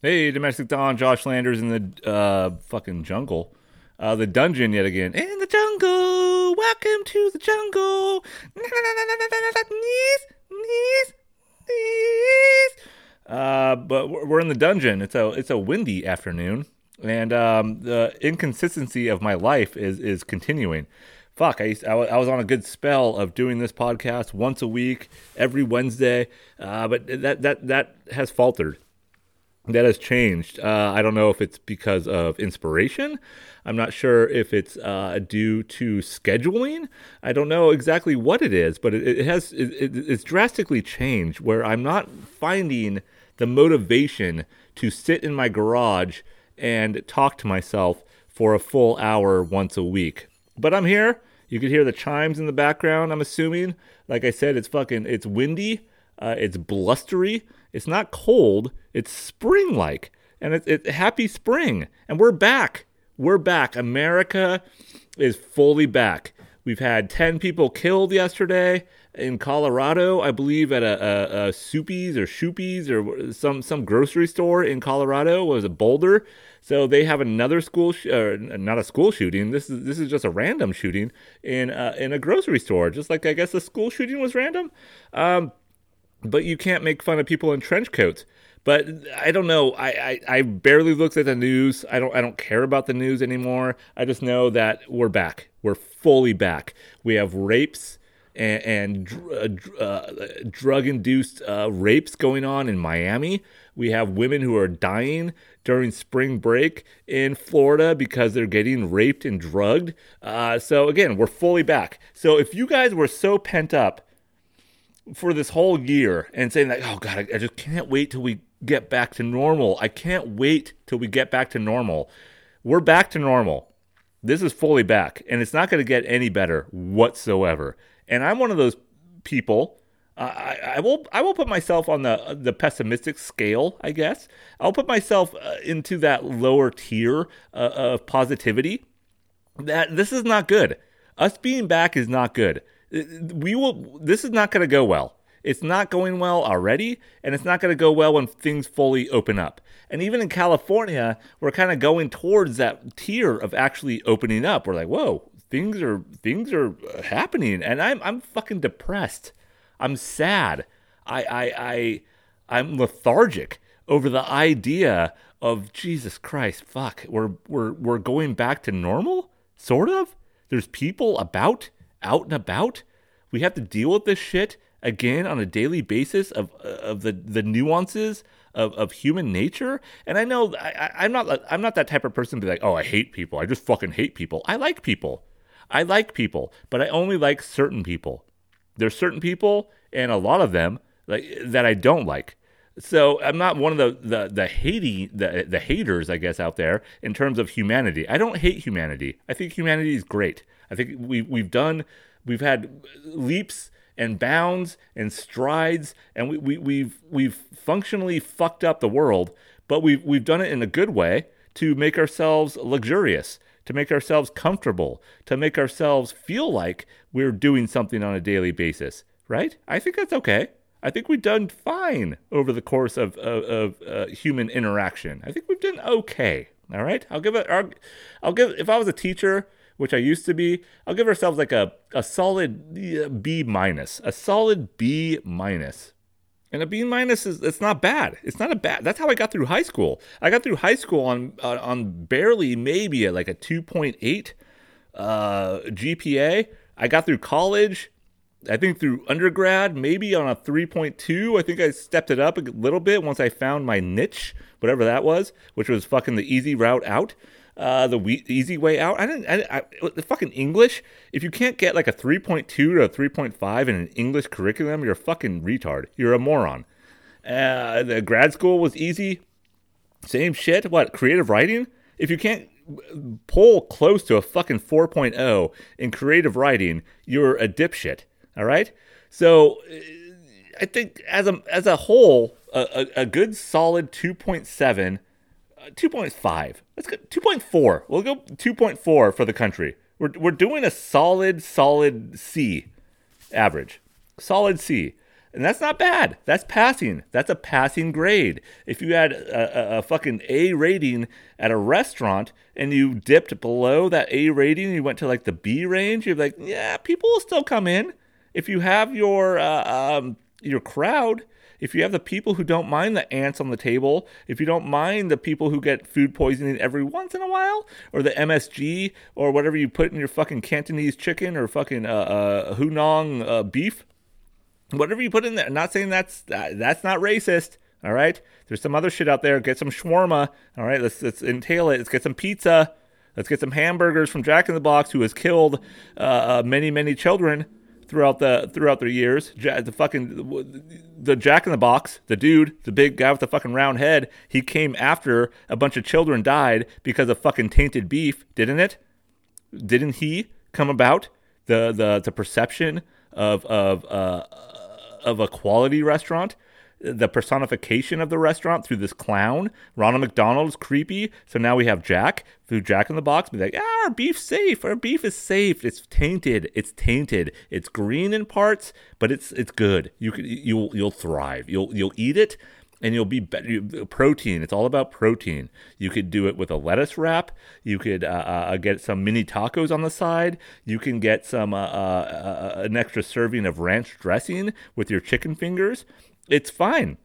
Hey, domestic Don, Josh Landers in the uh, fucking jungle. Uh, the dungeon yet again. In the jungle, welcome to the jungle. Knees, knees, knees. Uh, but we're in the dungeon. It's a it's a windy afternoon, and um, the inconsistency of my life is is continuing. Fuck, I, used, I, I was on a good spell of doing this podcast once a week, every Wednesday, uh, but that that that has faltered that has changed. Uh, I don't know if it's because of inspiration. I'm not sure if it's uh, due to scheduling. I don't know exactly what it is, but it, it has it, it's drastically changed. Where I'm not finding the motivation to sit in my garage and talk to myself for a full hour once a week. But I'm here. You can hear the chimes in the background. I'm assuming. Like I said, it's fucking it's windy. Uh, it's blustery. It's not cold. It's spring like. And it's it, happy spring. And we're back. We're back. America is fully back. We've had 10 people killed yesterday in Colorado, I believe at a, a, a Soupy's or Shoopies or some, some grocery store in Colorado. It was a Boulder. So they have another school, sh- uh, not a school shooting. This is this is just a random shooting in uh, in a grocery store, just like I guess the school shooting was random. Um, but you can't make fun of people in trench coats. But I don't know. I, I, I, barely looked at the news. I don't I don't care about the news anymore. I just know that we're back. We're fully back. We have rapes and, and uh, uh, drug-induced uh, rapes going on in Miami. We have women who are dying during spring break in Florida because they're getting raped and drugged. Uh, so again, we're fully back. So if you guys were so pent up for this whole year and saying like, oh god, I, I just can't wait till we get back to normal. I can't wait till we get back to normal. We're back to normal. This is fully back, and it's not going to get any better whatsoever. And I'm one of those people. Uh, I, I, will I will put myself on the the pessimistic scale, I guess. I'll put myself uh, into that lower tier uh, of positivity. That this is not good. Us being back is not good we will this is not going to go well it's not going well already and it's not going to go well when things fully open up. And even in california we're kind of going towards that tier of actually opening up. We're like whoa things are things are uh, happening. And i'm i'm fucking depressed. I'm sad. I i i i'm lethargic over the idea of jesus christ fuck we're we're we're going back to normal? Sort of? There's people about out and about. We have to deal with this shit again on a daily basis of uh, of the the nuances of, of human nature. And I know I, I'm not I'm not that type of person to be like, oh, I hate people. I just fucking hate people. I like people. I like people, but I only like certain people. There's certain people, and a lot of them like that I don't like. So I'm not one of the the the hating the the haters, I guess, out there in terms of humanity. I don't hate humanity. I think humanity is great. I think we we've done we've had leaps and bounds and strides, and we, we we've we've functionally fucked up the world, but we've we've done it in a good way to make ourselves luxurious, to make ourselves comfortable, to make ourselves feel like we're doing something on a daily basis. Right? I think that's okay. I think we've done fine over the course of, of, of uh, human interaction. I think we've done okay. All right, I'll give it. I'll, I'll give. If I was a teacher, which I used to be, I'll give ourselves like a, a solid B minus, a solid B minus. And a B minus is it's not bad. It's not a bad. That's how I got through high school. I got through high school on uh, on barely maybe like a 2.8 uh, GPA. I got through college. I think through undergrad, maybe on a 3.2. I think I stepped it up a little bit once I found my niche, whatever that was, which was fucking the easy route out uh, the we- easy way out. I didn't. I, I, the fucking English. If you can't get like a 3.2 to a 3.5 in an English curriculum, you're a fucking retard. You're a moron. Uh, the grad school was easy. Same shit. What creative writing? If you can't pull close to a fucking 4.0 in creative writing, you're a dipshit. All right. So I think as a as a whole, a, a, a good solid 2.7 2.5. Let's go 2.4. We'll go 2.4 for the country. We're, we're doing a solid, solid C average. Solid C. And that's not bad. That's passing. That's a passing grade. If you had a, a, a, fucking A rating at a restaurant and you dipped below that A rating, you went to like the B range, you're like, yeah, people will still come in. If you have your uh, um, your crowd, if you have the people who don't mind the ants on the table, if you don't mind the people who get food poisoning every once in a while, or the MSG, or whatever you put in your fucking Cantonese chicken or fucking uh, uh, Hunan uh, beef, whatever you put in there. I'm not saying that's that's not racist. All right, there's some other shit out there. Get some shawarma. All right, let's let's entail it. Let's get some pizza. Let's get some hamburgers from Jack in the Box, who has killed uh, uh, many many children throughout the throughout their years. the fucking the Jack in the Box, the dude, the big guy with the fucking round head, he came after a bunch of children died because of fucking tainted beef, didn't it? Didn't he come about the the the perception of of uh, of a quality restaurant? The personification of the restaurant through this clown. Ronald McDonald is creepy. So now we have Jack through Jack in the Box. Be like, ah, our beef's safe. Our beef is safe. It's tainted. It's tainted. It's green in parts, but it's it's good. You can you'll you'll thrive. You'll you'll eat it. And you'll be better. Protein. It's all about protein. You could do it with a lettuce wrap. You could uh, uh, get some mini tacos on the side. You can get some uh, uh, uh an extra serving of ranch dressing with your chicken fingers it's fine.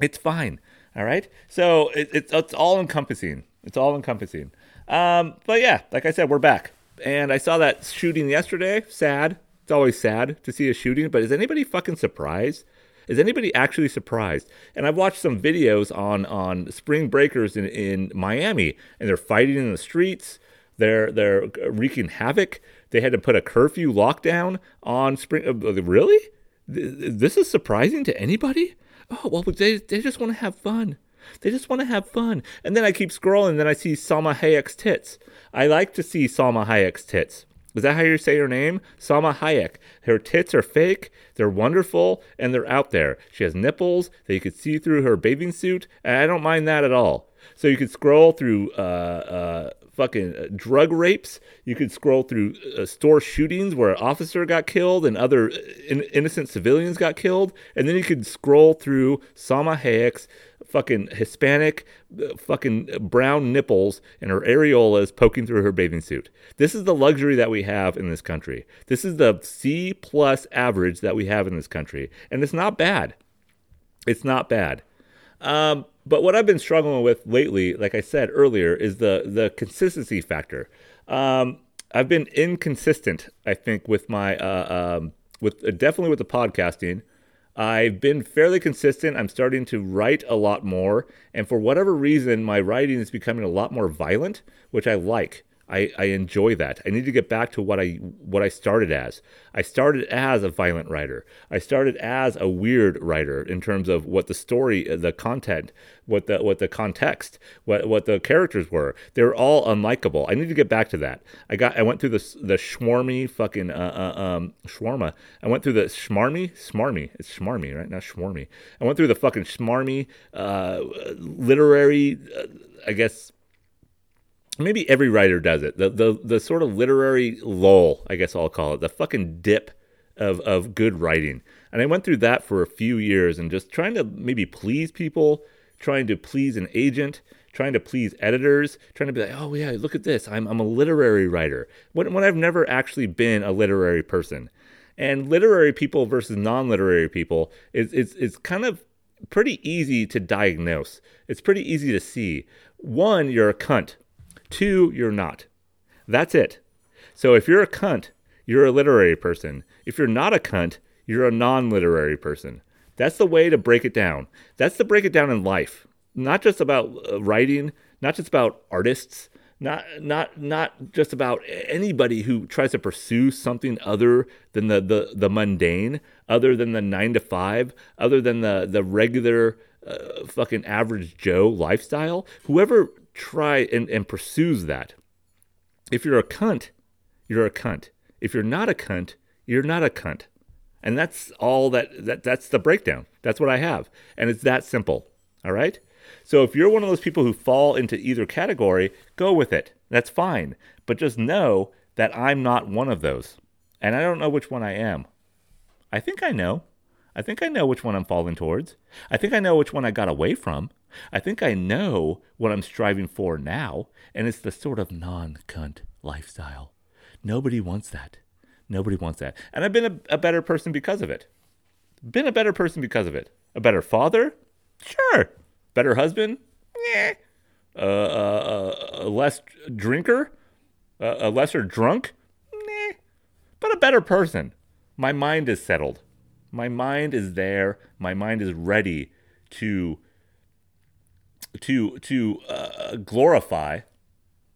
It's fine. All right. So it, it's it's all encompassing. It's all encompassing. Um, but yeah, like I said, we're back. And I saw that shooting yesterday. Sad. It's always sad to see a shooting. But is anybody fucking surprised? Is anybody actually surprised? And I've watched some videos on on spring breakers in, in Miami, and they're fighting in the streets. They're they're wreaking havoc. They had to put a curfew lockdown on spring. Uh, really? This is surprising to anybody? Oh, well, they, they just want to have fun. They just want to have fun. And then I keep scrolling, and then I see Salma Hayek's tits. I like to see Salma Hayek's tits. Is that how you say her name? Salma Hayek. Her tits are fake, they're wonderful, and they're out there. She has nipples that you could see through her bathing suit, and I don't mind that at all. So you could scroll through uh, uh, fucking uh, drug rapes. You could scroll through uh, store shootings where an officer got killed and other uh, in- innocent civilians got killed, and then you could scroll through Salma Hayek's fucking Hispanic, uh, fucking brown nipples and her areolas poking through her bathing suit. This is the luxury that we have in this country. This is the C plus average that we have in this country, and it's not bad. It's not bad. Um, but what I've been struggling with lately, like I said earlier, is the the consistency factor. Um, I've been inconsistent, I think, with my uh, um, with uh, definitely with the podcasting. I've been fairly consistent. I'm starting to write a lot more, and for whatever reason, my writing is becoming a lot more violent, which I like. I, I enjoy that. I need to get back to what I what I started as. I started as a violent writer. I started as a weird writer in terms of what the story, the content, what the what the context, what what the characters were. They were all unlikable. I need to get back to that. I got I went through the the schwarmy fucking uh, uh, um shawarma. I went through the schmarmy smarmy. It's schmarmy right not schwarmy. I went through the fucking schmarmy uh, literary. Uh, I guess maybe every writer does it. The the the sort of literary lull, I guess I'll call it, the fucking dip of of good writing. And I went through that for a few years and just trying to maybe please people, trying to please an agent, trying to please editors, trying to be like, oh yeah, look at this, I'm I'm a literary writer. When when I've never actually been a literary person. And literary people versus non-literary people is is is kind of pretty easy to diagnose. It's pretty easy to see. One, you're a cunt Two, you're not. That's it. So if you're a cunt, you're a literary person. If you're not a cunt, you're a non literary person. That's the way to break it down. That's to break it down in life. Not just about uh, writing, not just about artists, not not not just about anybody who tries to pursue something other than the the, the mundane, other than the 9 to 5, other than the the regular uh, fucking average Joe lifestyle. Whoever try and, and pursues that. If you're a cunt, you're a cunt. If you're not a cunt, you're not a cunt. And that's all that, that that's the breakdown. That's what I have. And it's that simple. All right? So if you're one of those people who fall into either category, go with it. That's fine. But just know that I'm not one of those. And I don't know which one I am. I think I know. I think I know which one I'm falling towards. I think I know which one I got away from. I think I know what I'm striving for now, and it's the sort of non cunt lifestyle. Nobody wants that. Nobody wants that. And I've been a, a, better person because of it. Been a better person because of it. A better father? Sure. Better husband? Yeah. Uh, uh, a less drinker? A lesser drunk? Nah. But a better person. My mind is settled. My mind is there. My mind is ready to to to uh, glorify.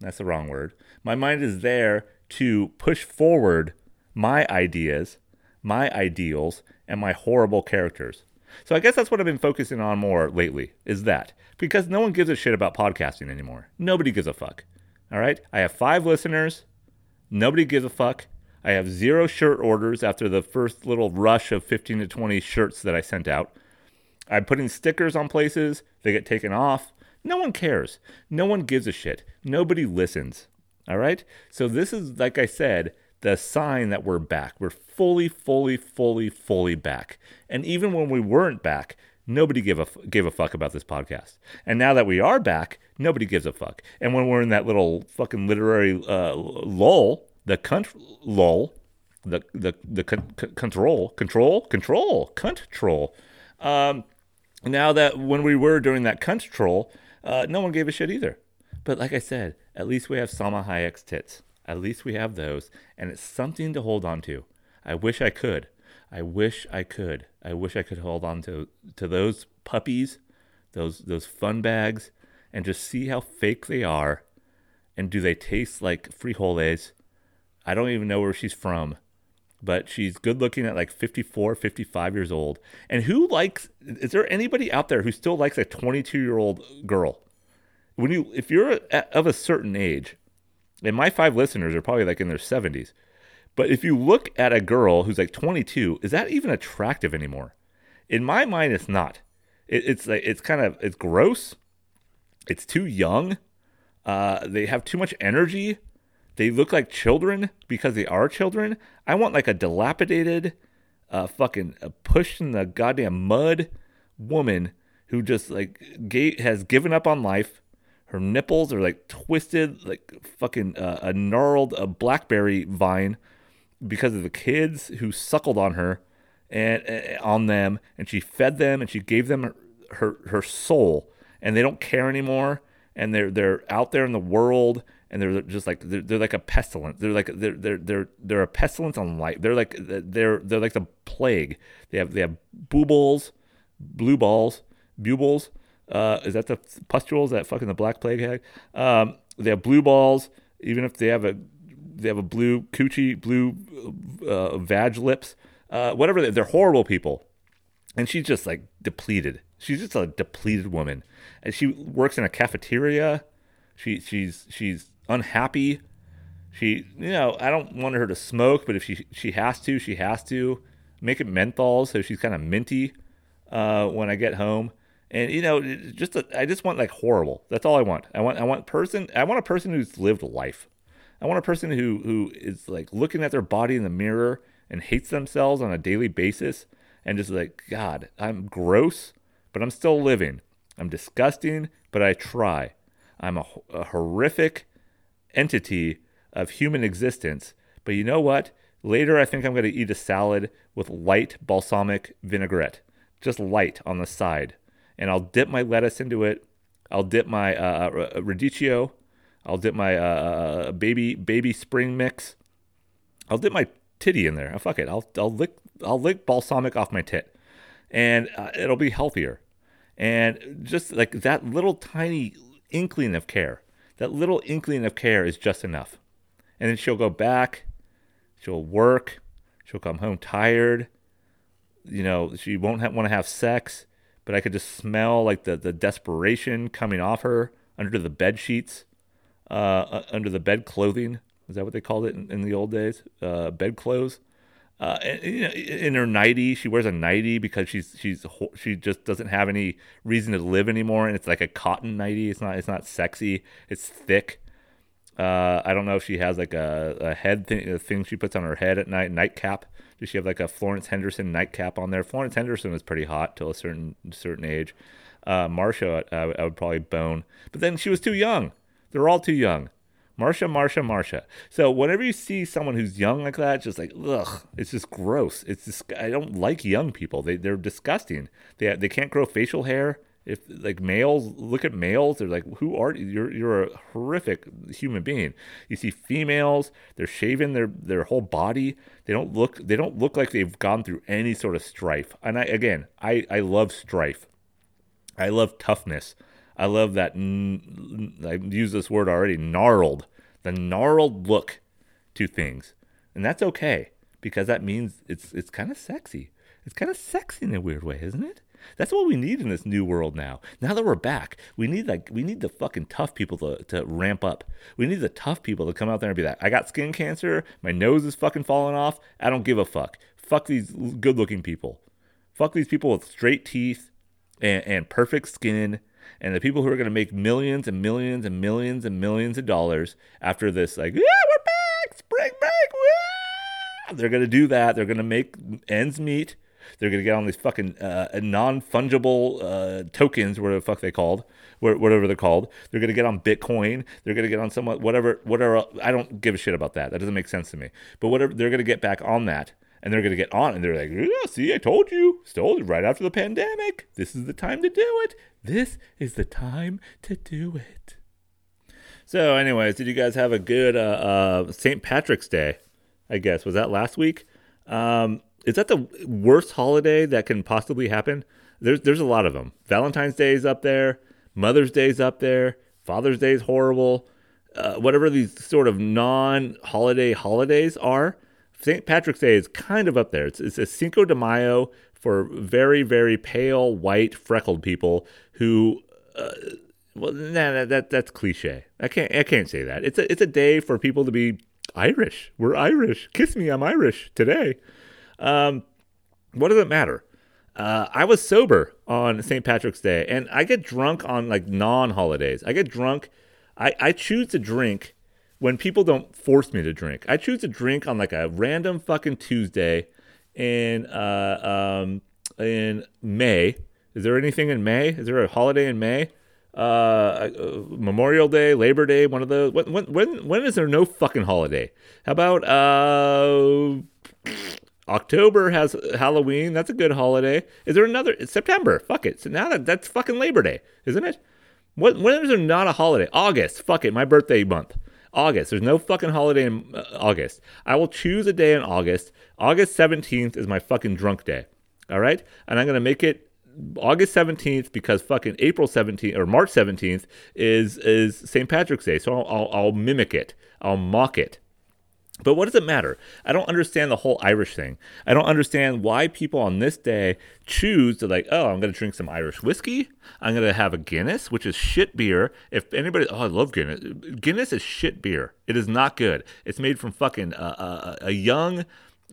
That's the wrong word. My mind is there to push forward my ideas, my ideals, and my horrible characters. So I guess that's what I've been focusing on more lately is that because no one gives a shit about podcasting anymore. Nobody gives a fuck. All right? I have 5 listeners. Nobody gives a fuck. I have zero shirt orders after the first little rush of 15 to 20 shirts that I sent out. I'm putting stickers on places, they get taken off. No one cares. No one gives a shit. Nobody listens. All right? So, this is, like I said, the sign that we're back. We're fully, fully, fully, fully back. And even when we weren't back, nobody gave a, gave a fuck about this podcast. And now that we are back, nobody gives a fuck. And when we're in that little fucking literary uh, lull, the cunt lull, the, the, the con- control, control, control, control. Um, now that when we were during that control, uh, no one gave a shit either. But like I said, at least we have Salma Hayek's tits. At least we have those, and it's something to hold on to. I wish I could. I wish I could. I wish I could hold on to to those puppies, those those fun bags, and just see how fake they are, and do they taste like frijoles? I don't even know where she's from, but she's good looking at like 54, 55 years old. And who likes? Is there anybody out there who still likes a 22 year old girl? When you, if you're of a certain age, and my five listeners are probably like in their 70s. But if you look at a girl who's like 22, is that even attractive anymore? In my mind, it's not. It, it's like it's kind of it's gross. It's too young. Uh, they have too much energy. They look like children because they are children. I want like a dilapidated, uh, fucking uh, pushed in the goddamn mud woman who just like ga- has given up on life. Her nipples are like twisted, like fucking uh, a gnarled a blackberry vine because of the kids who suckled on her and uh, on them, and she fed them and she gave them her, her her soul, and they don't care anymore, and they're they're out there in the world, and they're just like they're, they're like a pestilence. They're like they're they're they're they're a pestilence on light. They're like they're they're like the plague. They have they have boobles, blue balls, bubles uh, is that the pustules that fucking the black plague had? Um, they have blue balls. Even if they have a they have a blue coochie, blue uh, vag lips, uh, whatever. They're horrible people, and she's just like depleted. She's just a depleted woman, and she works in a cafeteria. She she's she's unhappy. She you know I don't want her to smoke, but if she she has to, she has to. Make it menthol so she's kind of minty uh, when I get home. And you know just a, I just want like horrible. That's all i want. I want i want person i want a person who's lived life. I want a person who who is like looking at their body in the mirror and hates themselves on a daily basis and just like god i'm gross but i'm still living. I'm disgusting but i try. I'm a, a horrific entity of human existence but you know what later i think i'm going to eat a salad with light balsamic vinaigrette just light on the side and I'll dip my lettuce into it. I'll dip my uh, uh radicchio. I'll dip my uh, uh, baby baby spring mix. I'll dip my titty in there. Oh, fuck it. I'll I'll lick I'll lick balsamic off my tit, and uh, it'll be healthier. And just like that little tiny inkling of care, that little inkling of care is just enough. And then she'll go back. She'll work. She'll come home tired. You know, she won't ha- want to have sex but I could just smell like the, the desperation coming off her under the bed sheets, uh, under the bed clothing. Is that what they called it in, in the old days? Uh, bed clothes. Uh, in her nightie, she wears a nightie because she's she's she just doesn't have any reason to live anymore, and it's like a cotton nightie. It's not it's not sexy. It's thick. Uh, I don't know if she has like a, a head thing, a thing she puts on her head at night, nightcap Does she have like a Florence Henderson nightcap on there? Florence Henderson was pretty hot till a certain certain age. Uh, Marcia, I, I would probably bone, but then she was too young. They're all too young. Marcia, Marcia, Marcia. So whenever you see someone who's young like that, just like ugh, it's just gross. It's just I don't like young people. They they're disgusting. They they can't grow facial hair. If like males look at males, they're like, who are you? You're you're a horrific human being. You see females, they're shaving their their whole body. They don't look they don't look like they've gone through any sort of strife. And I again, I I love strife. I love toughness. I love that. I use this word already. Gnarled, the gnarled look to things, and that's okay because that means it's it's kind of sexy. It's kind of sexy in a weird way, isn't it? That's what we need in this new world now. Now that we're back, we need like we need the fucking tough people to, to ramp up. We need the tough people to come out there and be like, I got skin cancer, my nose is fucking falling off. I don't give a fuck. Fuck these good looking people. Fuck these people with straight teeth and, and perfect skin and the people who are going to make millions and millions and millions and millions of dollars after this, like, yeah, we're back, spring break, they're going to do that. They're going to make ends meet. They're going to get on these fucking uh, non fungible uh, tokens, whatever the fuck they called, whatever they're called. They're going to get on Bitcoin. They're going to get on some whatever, whatever. I don't give a shit about that. That doesn't make sense to me. But whatever, they're going to get back on that and they're going to get on and they're like, yeah, see, I told you, stole it right after the pandemic. This is the time to do it. This is the time to do it. So, anyways, did you guys have a good uh, uh, St. Patrick's Day? I guess was that last week. Um, is that the worst holiday that can possibly happen? There's there's a lot of them. Valentine's Day is up there. Mother's Day is up there. Father's Day is horrible. Uh, whatever these sort of non-holiday holidays are, St. Patrick's Day is kind of up there. It's, it's a Cinco de Mayo for very, very pale, white, freckled people who. Uh, well, nah, that, that that's cliche. I can't I can't say that. It's a it's a day for people to be Irish. We're Irish. Kiss me, I'm Irish today. Um, what does it matter? Uh, I was sober on St. Patrick's Day, and I get drunk on like non-holidays. I get drunk. I, I choose to drink when people don't force me to drink. I choose to drink on like a random fucking Tuesday in uh, um, in May. Is there anything in May? Is there a holiday in May? Uh, uh, Memorial Day, Labor Day, one of those. When, when when is there no fucking holiday? How about uh, October has Halloween? That's a good holiday. Is there another September? Fuck it. So now that that's fucking Labor Day, isn't it? When, when is there not a holiday? August. Fuck it. My birthday month. August. There's no fucking holiday in uh, August. I will choose a day in August. August 17th is my fucking drunk day. All right? And I'm going to make it August 17th because fucking April 17th or March 17th is is St. Patrick's Day. So I'll, I'll, I'll mimic it. I'll mock it. But what does it matter? I don't understand the whole Irish thing. I don't understand why people on this day choose to like, oh, I'm going to drink some Irish whiskey. I'm going to have a Guinness, which is shit beer. If anybody, oh, I love Guinness. Guinness is shit beer. It is not good. It's made from fucking uh, uh, a young,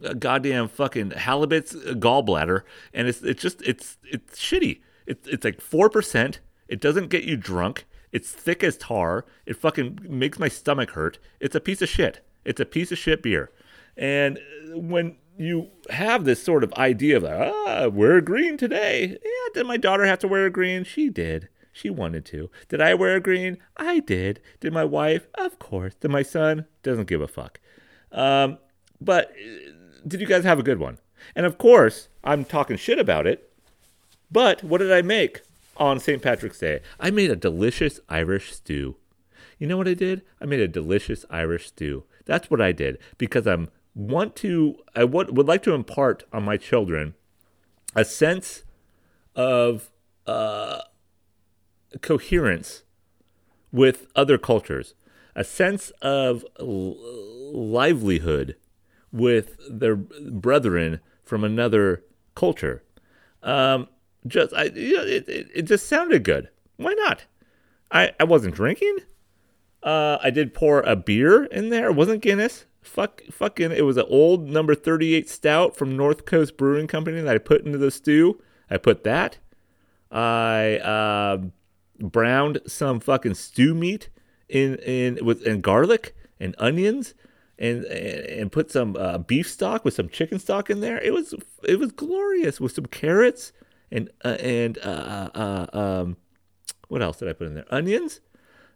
uh, goddamn fucking halibut's gallbladder, and it's it's just it's it's shitty. It's it's like four percent. It doesn't get you drunk. It's thick as tar. It fucking makes my stomach hurt. It's a piece of shit. It's a piece of shit beer. And when you have this sort of idea of ah, wear green today. Yeah, did my daughter have to wear a green? She did. She wanted to. Did I wear a green? I did. Did my wife? Of course. Did my son? Doesn't give a fuck. Um, but uh, did you guys have a good one? And of course, I'm talking shit about it. But what did I make on St. Patrick's Day? I made a delicious Irish stew. You know what I did? I made a delicious Irish stew. That's what I did because I'm want to I would, would like to impart on my children a sense of uh, coherence with other cultures, a sense of l- livelihood with their brethren from another culture. Um, just I, you know, it, it, it just sounded good. Why not? I, I wasn't drinking. Uh, I did pour a beer in there. It wasn't Guinness. Fuck, fucking, it was an old number 38 stout from North Coast Brewing Company that I put into the stew. I put that. I uh, browned some fucking stew meat in in with and garlic and onions and and put some uh, beef stock with some chicken stock in there. It was it was glorious with some carrots and uh, and uh, uh, um, what else did I put in there? Onions.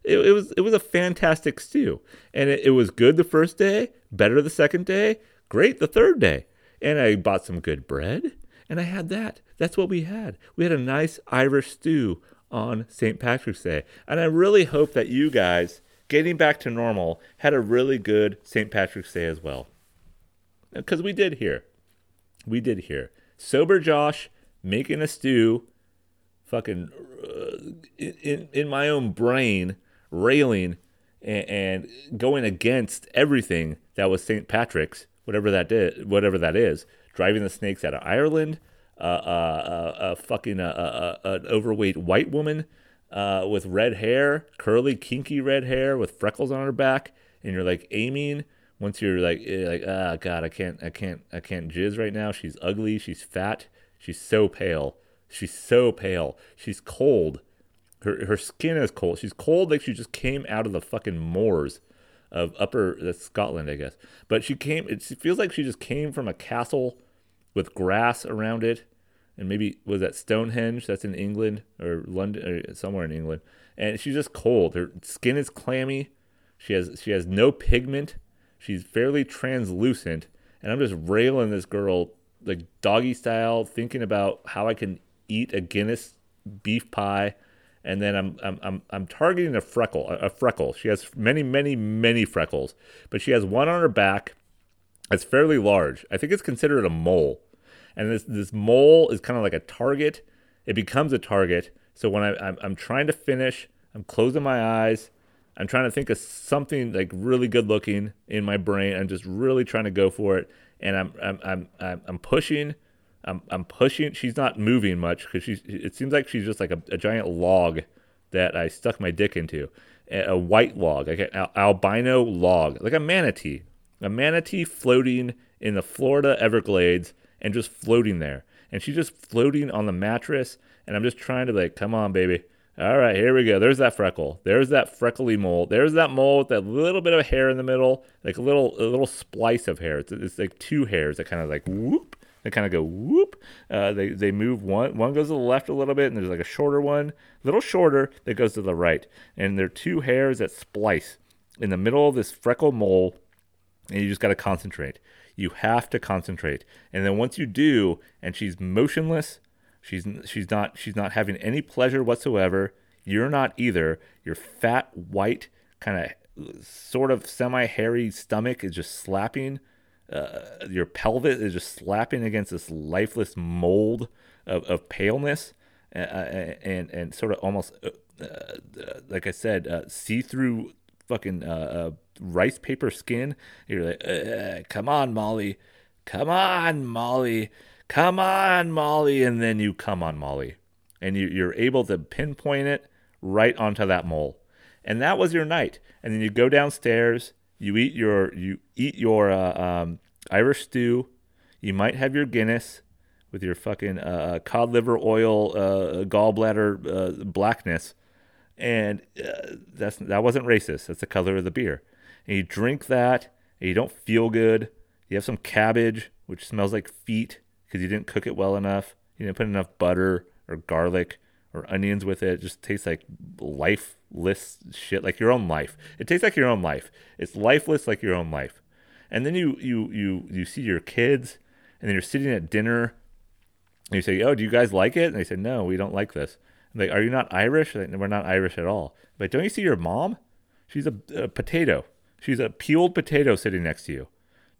It, it was it was a fantastic stew, and it, it was good the first day, better the second day, great the third day. And I bought some good bread, and I had that. That's what we had. We had a nice Irish stew on St. Patrick's Day, and I really hope that you guys getting back to normal, had a really good St. Patrick's Day as well. Because we did here. We did here. Sober Josh making a stew, fucking uh, in, in my own brain, railing and, and going against everything that was St. Patrick's, whatever that did, whatever that is, driving the snakes out of Ireland, uh, uh, uh, uh fucking uh, uh, an overweight white woman uh, with red hair, curly, kinky red hair with freckles on her back, and you're like aiming. Once you're like, eh, like, ah, God, I can't, I can't, I can't jizz right now. She's ugly. She's fat. She's so pale. She's so pale. She's cold. Her her skin is cold. She's cold like she just came out of the fucking moors of upper that's Scotland, I guess. But she came. It feels like she just came from a castle with grass around it and maybe was that Stonehenge? That's in England or London or somewhere in England. And she's just cold. Her skin is clammy. She has she has no pigment. She's fairly translucent. And I'm just railing this girl like doggy style, thinking about how I can eat a Guinness beef pie. And then I'm I'm I'm, I'm targeting a freckle, a, a freckle. She has many many many freckles, but she has one on her back that's fairly large. I think it's considered a mole and this this mole is kind of like a target. It becomes a target. So when I, I'm, I'm trying to finish, I'm closing my eyes. I'm trying to think of something like really good looking in my brain. I'm just really trying to go for it, and I'm I'm I'm, I'm pushing. I'm I'm pushing. She's not moving much because she's. It seems like she's just like a, a, giant log that I stuck my dick into, a, white log, like an albino log, like a manatee, a manatee floating in the Florida Everglades and just floating there. And she's just floating on the mattress. And I'm just trying to, like, come on, baby. All right, here we go. There's that freckle. There's that freckly mole. There's that mole with that little bit of hair in the middle, like a little a little splice of hair. It's, it's like two hairs that kind of like whoop. They kind of go whoop. Uh, they they move one. One goes to the left a little bit, and there's like a shorter one, a little shorter that goes to the right. And there are two hairs that splice in the middle of this freckle mole, and you just got to concentrate. You have to concentrate. And then once you do, and she's motionless, she's she's not she's not having any pleasure whatsoever. You're not either. Your fat, white, kind of sort of semi-hairy stomach is just slapping. Uh, your pelvis is just slapping against this lifeless mold of, of paleness uh, uh and and sort of almost uh, uh like I said, uh, see-through fucking rice paper skin. You're like, uh, come on, Molly. Come on, Molly. Come on, Molly. And then you come on, Molly. And you, you're able to pinpoint it right onto that mole. And that was your night. And then you go downstairs. You eat your you eat your uh, um, Irish stew. You might have your Guinness with your fucking uh, uh cod liver oil uh, gallbladder uh, blackness, and uh, that's that wasn't racist. That's the color of the beer and you drink that and you don't feel good. You have some cabbage, which smells like feet because you didn't cook it well enough. You didn't put enough butter or garlic or onions with it. It just tastes like lifeless shit, like your own life. It tastes like your own life. It's lifeless like your own life. And then you you you you see your kids, and then you're sitting at dinner, and you say, "Oh, do you guys like it?" And they say, "No, we don't like this." I'm like, "Are you not Irish?" Like, We're not Irish at all. But don't you see your mom? She's a, a potato. She's a peeled potato sitting next to you.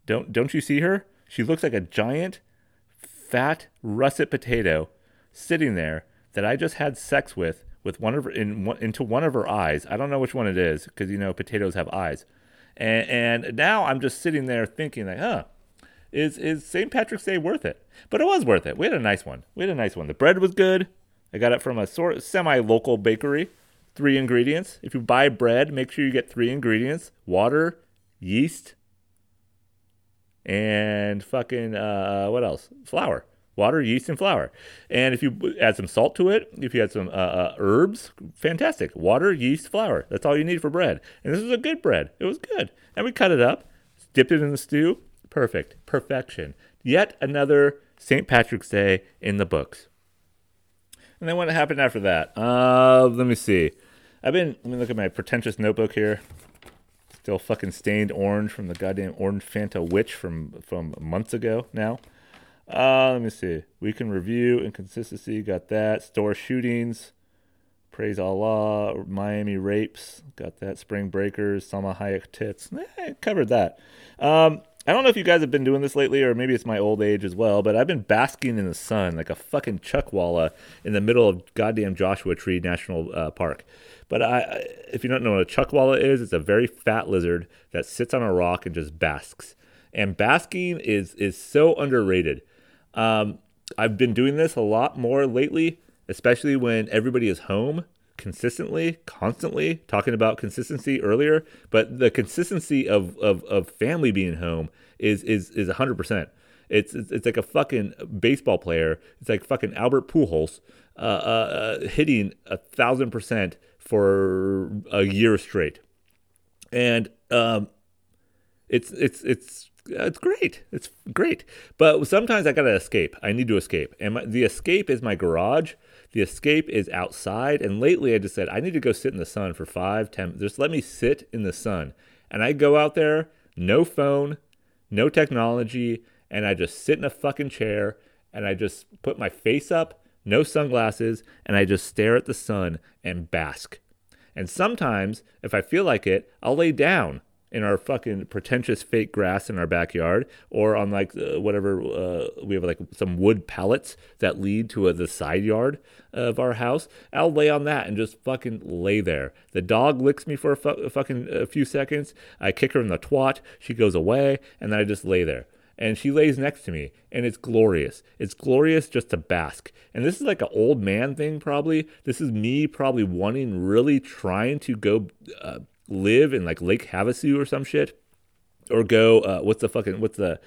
Don't don't you see her? She looks like a giant, fat russet potato sitting there that I just had sex with with one of her, in into one of her eyes. I don't know which one it is because you know potatoes have eyes. And, and now I'm just sitting there thinking like, huh, is is St. Patrick's Day worth it? But it was worth it. We had a nice one. We had a nice one. The bread was good. I got it from a sort semi-local bakery three ingredients. If you buy bread, make sure you get three ingredients water, yeast, and fucking, uh, what else? Flour. Water, yeast, and flour. And if you add some salt to it, if you add some uh, uh, herbs, fantastic. Water, yeast, flour. That's all you need for bread. And this is a good bread. It was good. And we cut it up. dipped it in the stew. Perfect. Perfection. Yet another St. Patrick's Day in the books. And then what happened after that? Uh, let me see. I've been, let me look at my pretentious notebook here. Still fucking stained orange from the goddamn orange Fanta witch from, from months ago now. Uh, let me see. We can review inconsistency. Got that. Store shootings. Praise Allah. Miami rapes. Got that. Spring breakers. Salma Hayek tits. Eh, covered that. Um, I don't know if you guys have been doing this lately, or maybe it's my old age as well, but I've been basking in the sun like a fucking chuckwalla in the middle of goddamn Joshua Tree National uh, Park. But I, if you don't know what a chuckwalla is, it's a very fat lizard that sits on a rock and just basks. And basking is is so underrated. Um, I've been doing this a lot more lately, especially when everybody is home consistently, constantly, talking about consistency earlier. But the consistency of, of, of family being home is is is hundred percent. It's, it's it's like a fucking baseball player. It's like fucking Albert Pujols uh, uh, uh, hitting a thousand percent for a year straight, and um, it's it's it's it's great. It's great. But sometimes I gotta escape. I need to escape, and my, the escape is my garage. The escape is outside. And lately, I just said I need to go sit in the sun for five, ten. Just let me sit in the sun, and I go out there, no phone, no technology, and I just sit in a fucking chair, and I just put my face up, no sunglasses, and I just stare at the sun and bask. And sometimes, if I feel like it, I'll lay down in our fucking pretentious fake grass in our backyard or on like uh, whatever uh, we have like some wood pallets that lead to a, the side yard of our house i'll lay on that and just fucking lay there. The dog licks me for a, fu- a fucking a few seconds. I kick her in the twat. She goes away and then i just lay there. And she lays next to me and it's glorious. It's glorious just to bask. And this is like an old man thing probably. This is me probably wanting really trying to go uh, live in like Lake Havasu or some shit, or go uh, what's the fucking what's the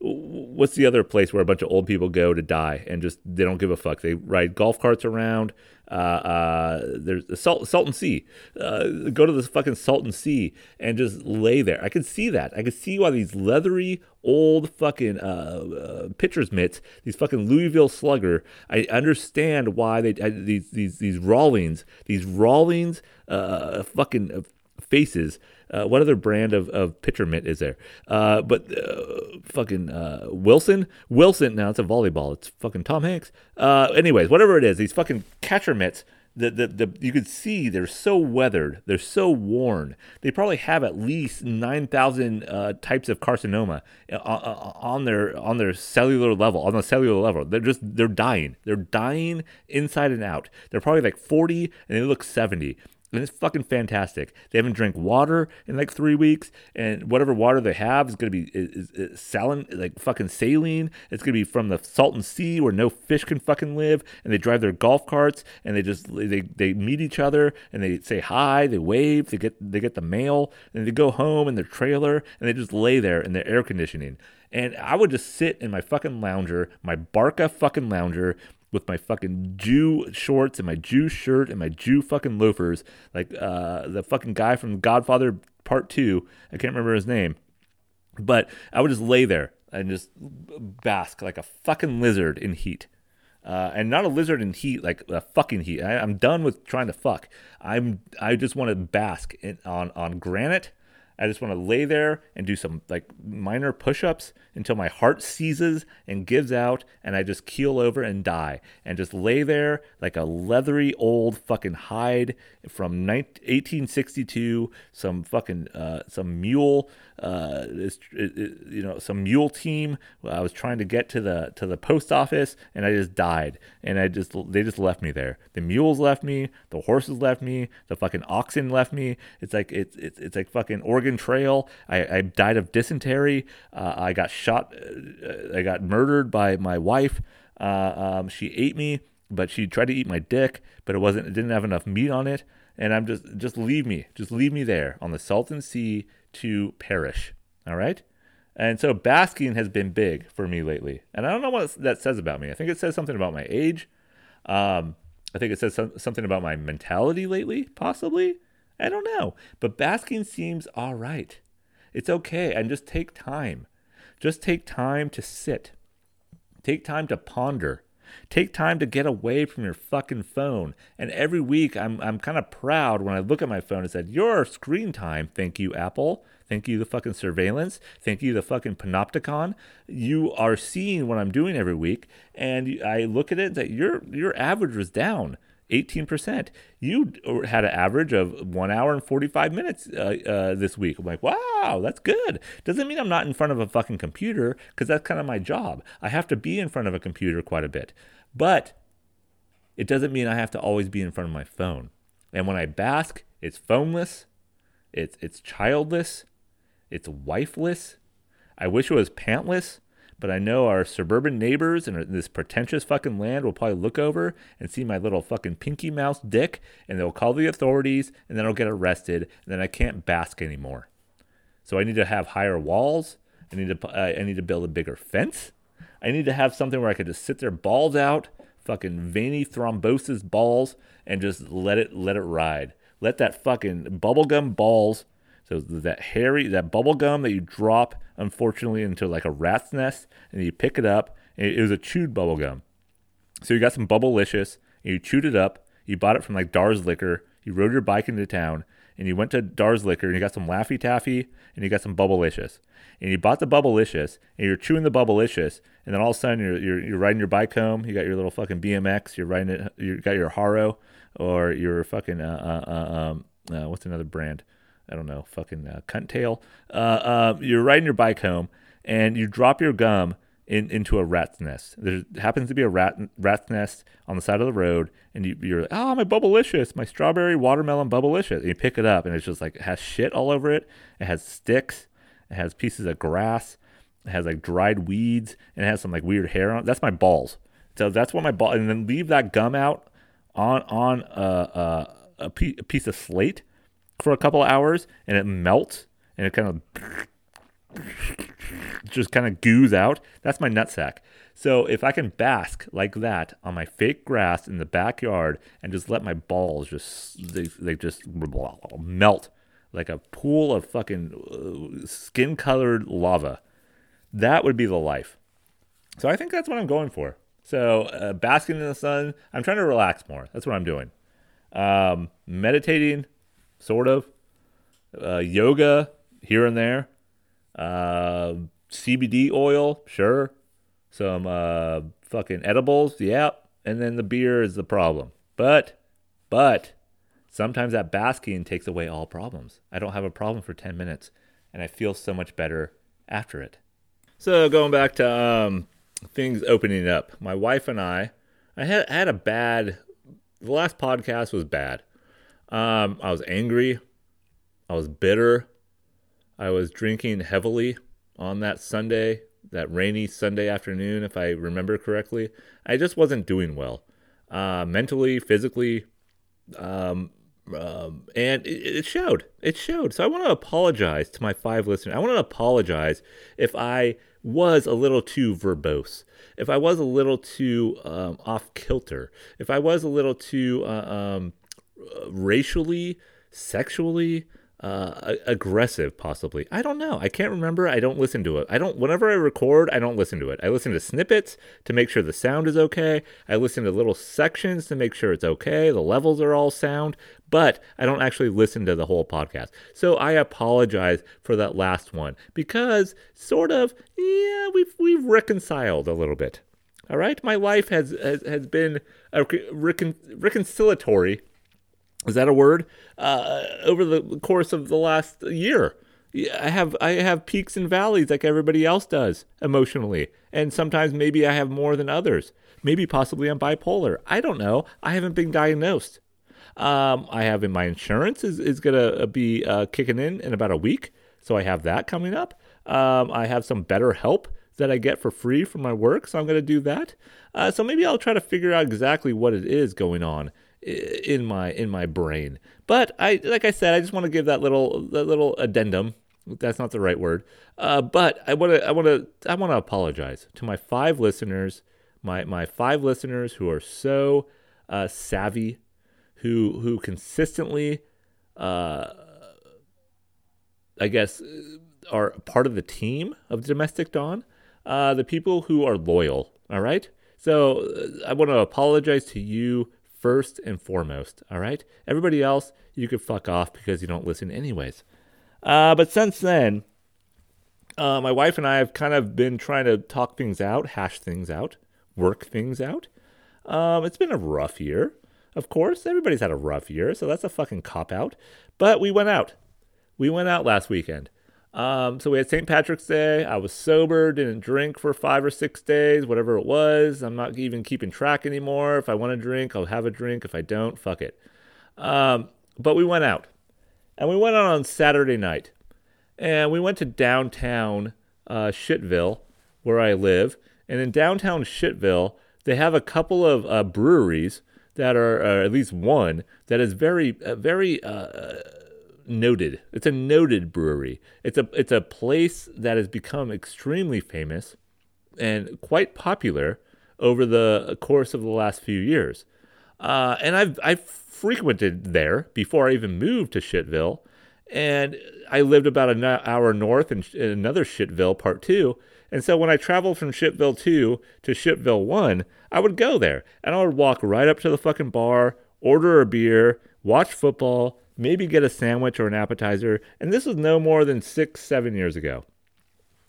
what's the other place where a bunch of old people go to die and just they don't give a fuck. They ride golf carts around. Uh, uh, there's the Salt, Salton Sea. Uh, go to the fucking Salton Sea and just lay there. I can see that. I can see why these leathery old fucking uh, uh, pitcher's mitts, these fucking Louisville Slugger. I understand why they these these these Rawlings, these Rawlings, uh, fucking faces. Uh, what other brand of, of pitcher mitt is there? Uh, but uh, fucking uh, Wilson, Wilson. Now it's a volleyball. It's fucking Tom Hanks. Uh, anyways, whatever it is, these fucking catcher mitts. The, the, the you could see they're so weathered, they're so worn. They probably have at least nine thousand uh, types of carcinoma on their on their cellular level, on the cellular level. They're just they're dying. They're dying inside and out. They're probably like forty, and they look seventy and it's fucking fantastic. They haven't drank water in like three weeks, and whatever water they have is gonna be is, is saline, like fucking saline. It's gonna be from the Salton Sea where no fish can fucking live, and they drive their golf carts, and they just they they meet each other, and they say hi, they wave, they get they get the mail, and they go home in their trailer, and they just lay there in their air conditioning. And I would just sit in my fucking lounger, my Barca fucking lounger, with my fucking Jew shorts and my Jew shirt and my Jew fucking loafers, like uh, the fucking guy from Godfather Part Two. I can't remember his name, but I would just lay there and just bask like a fucking lizard in heat. Uh, and not a lizard in heat, like a fucking heat. I, am done with trying to fuck. I'm I just want to bask in, on on granite I just want to lay there and do some like minor push ups until my heart seizes and gives out and I just keel over and die and just lay there like a leathery old fucking hide from 19, 1862, some fucking, uh, some mule, uh, you know, some mule team. I was trying to get to the, to the post office and I just died and I just, they just left me there. The mules left me, the horses left me, the fucking oxen left me. It's like, it's, it's, it's like fucking Oregon Oregon Trail. I, I died of dysentery. Uh, I got shot. Uh, I got murdered by my wife. Uh, um, she ate me, but she tried to eat my dick, but it wasn't. It didn't have enough meat on it. And I'm just, just leave me, just leave me there on the Salton Sea to perish. All right. And so basking has been big for me lately. And I don't know what that says about me. I think it says something about my age. Um, I think it says some, something about my mentality lately, possibly. I don't know. But basking seems all right. It's okay. And just take time. Just take time to sit. Take time to ponder. Take time to get away from your fucking phone. And every week, I'm, I'm kind of proud when I look at my phone and said, Your screen time, thank you, Apple. Thank you, the fucking surveillance. Thank you, the fucking panopticon. You are seeing what I'm doing every week. And I look at it that your, your average was down. 18%. You had an average of one hour and 45 minutes uh, uh, this week. I'm like, wow, that's good. Doesn't mean I'm not in front of a fucking computer because that's kind of my job. I have to be in front of a computer quite a bit. But it doesn't mean I have to always be in front of my phone. And when I bask, it's phoneless, it's, it's childless, it's wifeless. I wish it was pantless but I know our suburban neighbors in this pretentious fucking land will probably look over and see my little fucking pinky mouse dick, and they'll call the authorities, and then I'll get arrested, and then I can't bask anymore. So I need to have higher walls. I need to uh, I need to build a bigger fence. I need to have something where I could just sit there balls out, fucking veiny thrombosis balls, and just let it let it ride. Let that fucking bubblegum balls so that hairy, that bubble gum that you drop, unfortunately, into like a rat's nest, and you pick it up. it was a chewed bubble gum. So you got some bubblelicious, and you chewed it up. You bought it from like Dar's Liquor. You rode your bike into town, and you went to Dar's Liquor, and you got some Laffy Taffy, and you got some bubblelicious. And you bought the bubblelicious, and you're chewing the bubblelicious, and then all of a sudden you're, you're, you're riding your bike home. You got your little fucking BMX. You're riding it. You got your Haro, or your fucking uh, uh, uh, um, uh, what's another brand? I don't know, fucking uh, cunt tail. Uh, uh, you're riding your bike home and you drop your gum in, into a rat's nest. There happens to be a rat rat's nest on the side of the road, and you, you're like, oh, my Bubblicious, my strawberry watermelon Bubblicious. And you pick it up, and it's just like, it has shit all over it. It has sticks, it has pieces of grass, it has like dried weeds, and it has some like weird hair on it. That's my balls. So that's what my ball, and then leave that gum out on on a, a, a piece of slate for a couple hours and it melts and it kind of just kind of goos out. That's my nutsack. So if I can bask like that on my fake grass in the backyard and just let my balls just they, they just melt like a pool of fucking uh, skin colored lava, that would be the life. So I think that's what I'm going for. So uh, basking in the sun, I'm trying to relax more. That's what I'm doing. Um, meditating, sort of. Uh, yoga here and there. Uh, CBD oil, sure. Some uh, fucking edibles, yeah. And then the beer is the problem. But, but, sometimes that basking takes away all problems. I don't have a problem for 10 minutes, and I feel so much better after it. So, going back to um, things opening up, my wife and I, I had, I had a bad, the last podcast was bad. Um, I was angry. I was bitter. I was drinking heavily on that Sunday, that rainy Sunday afternoon, if I remember correctly. I just wasn't doing well, uh, mentally, physically, um, um, and it, it, showed. It showed. So I want to apologize to my five listeners. I want to apologize if I was a little too verbose, if I was a little too um, off kilter, if I was a little too uh, um, racially, sexually uh, aggressive, possibly. I don't know. I can't remember. I don't listen to it. I don't. Whenever I record, I don't listen to it. I listen to snippets to make sure the sound is okay. I listen to little sections to make sure it's okay. The levels are all sound, but I don't actually listen to the whole podcast. So I apologize for that last one because sort of, yeah, we've we've reconciled a little bit. All right, my life has has, has been a recon, reconciliatory is that a word? Uh, over the course of the last year, I have I have peaks and valleys like everybody else does emotionally, and sometimes maybe I have more than others. Maybe possibly I'm bipolar. I don't know. I haven't been diagnosed. Um, I have in my insurance is is gonna be uh, kicking in in about a week, so I have that coming up. Um, I have some better help that I get for free from my work, so I'm gonna do that. Uh, so maybe I'll try to figure out exactly what it is going on in my in my brain. But I like I said, I just want to give that little that little addendum. That's not the right word. Uh, but I want to I want to I want to apologize to my five listeners, my my five listeners who are so uh, savvy, who who consistently, uh, I guess, are part of the team of Domestic Dawn, uh, the people who are loyal. All right. So uh, I want to apologize to you first and foremost. All right. Everybody else, you can fuck off because you don't listen anyways. Uh, but since then, uh, my wife and I have kind of been trying to talk things out, hash things out, work things out. Um, it's been a rough year, of course. Everybody's had a rough year, so that's a fucking cop out. But we went out. We went out last weekend. Um, so we had St. Patrick's Day. I was sober, didn't drink for five or six days, whatever it was. I'm not even keeping track anymore. If I want to drink, I'll have a drink. If I don't, fuck it. Um, but we went out. And we went out on Saturday night. And we went to downtown uh, Shitville, where I live. And in downtown Shitville, they have a couple of uh, breweries that are, at least one, that is very, uh, very uh, noted. It's a noted brewery. It's a it's a place that has become extremely famous and quite popular over the course of the last few years. Uh, and I've I've frequented there before I even moved to Shitville, and I lived about an hour north in, in another Shitville, part two. And so when I traveled from Shitville two to Shitville one, I would go there and I would walk right up to the fucking bar, order a beer, watch football, maybe get a sandwich or an appetizer. And this was no more than six, seven years ago.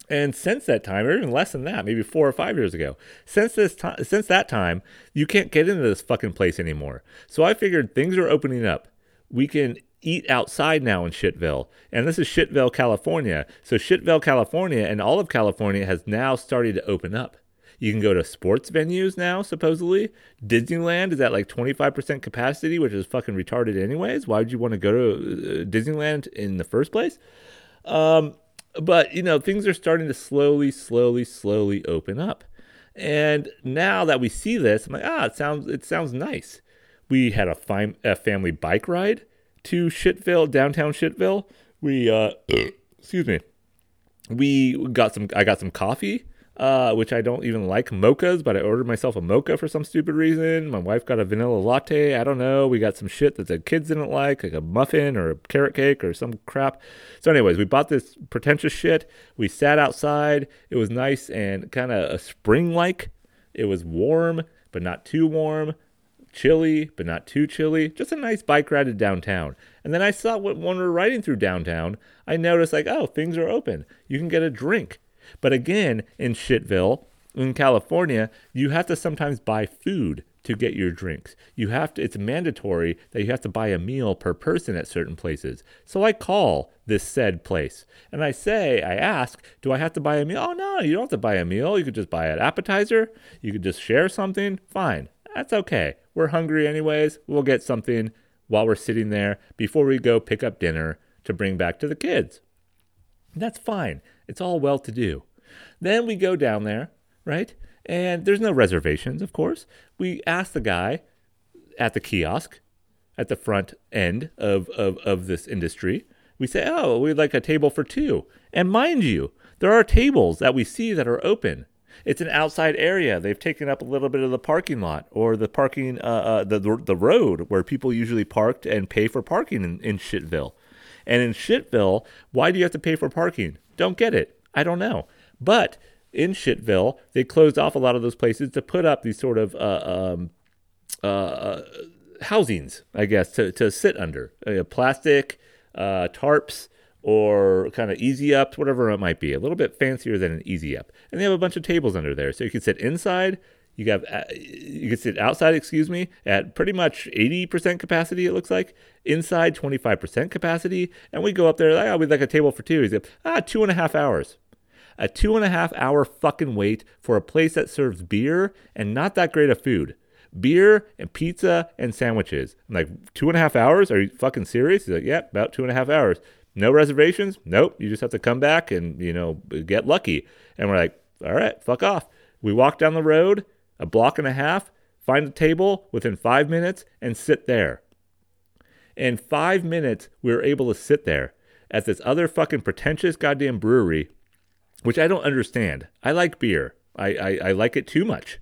And since that time, or even less than that, maybe four or five years ago, since this time, since that time, you can't get into this fucking place anymore. So I figured things are opening up. We can eat outside now in Shitville. And this is Shitville, California. So Shitville, California, and all of California has now started to open up. You can go to sports venues now, supposedly. Disneyland is at like 25% capacity, which is fucking retarded, anyways. Why would you want to go to uh, Disneyland in the first place? Um, but, you know, things are starting to slowly, slowly, slowly open up. And now that we see this, I'm like, ah, it sounds, it sounds nice. We had a, fine, a family bike ride to Shitville, downtown Shitville. We, uh, excuse me, we got some, I got some coffee uh, which I don't even like mochas, but I ordered myself a mocha for some stupid reason. My wife got a vanilla latte. I don't know. We got some shit that the kids didn't like, like a muffin or a carrot cake or some crap. So, anyways, we bought this pretentious shit. We sat outside. It was nice and kind of spring like. It was warm, but not too warm. Chilly, but not too chilly. Just a nice bike ride to downtown. And then I saw when we were riding through downtown, I noticed like, oh, things are open. You can get a drink but again, in Shitville, in California, you have to sometimes buy food to get your drinks. You have to it's mandatory that you have to buy a meal per person at certain places. So I call this said place and I say, I ask, do I have to buy a meal? Oh no, you don't have to buy a meal. You could just buy an appetizer. You could just share something. Fine. That's okay. We're hungry anyways. We'll get something while we're sitting there before we go pick up dinner to bring back to the kids. That's fine. It's all well to do. Then we go down there, right? And there's no reservations, of course. We ask the guy at the kiosk at the front end of, of, of this industry. We say, oh, we'd like a table for two. And mind you, there are tables that we see that are open. It's an outside area. They've taken up a little bit of the parking lot or the parking, uh, uh, the, the road where people usually parked and pay for parking in, in Shitville. And in Shitville, why do you have to pay for parking? Don't get it. I don't know. But in Shitville, they closed off a lot of those places to put up these sort of uh, um, uh, housings, I guess, to, to sit under uh, plastic uh, tarps or kind of easy ups, whatever it might be, a little bit fancier than an easy up. And they have a bunch of tables under there, so you can sit inside. You have uh, you can sit outside, excuse me, at pretty much 80% capacity. It looks like inside 25% capacity, and we go up there. Like, oh, we'd like a table for two. He's like, ah, two and a half hours a two and a half hour fucking wait for a place that serves beer and not that great of food. Beer and pizza and sandwiches. I'm like, two and a half hours? Are you fucking serious? He's like, yeah, about two and a half hours. No reservations? Nope. You just have to come back and, you know, get lucky. And we're like, all right, fuck off. We walk down the road a block and a half, find a table within five minutes, and sit there. In five minutes, we were able to sit there at this other fucking pretentious goddamn brewery which I don't understand. I like beer. I, I, I, like it too much.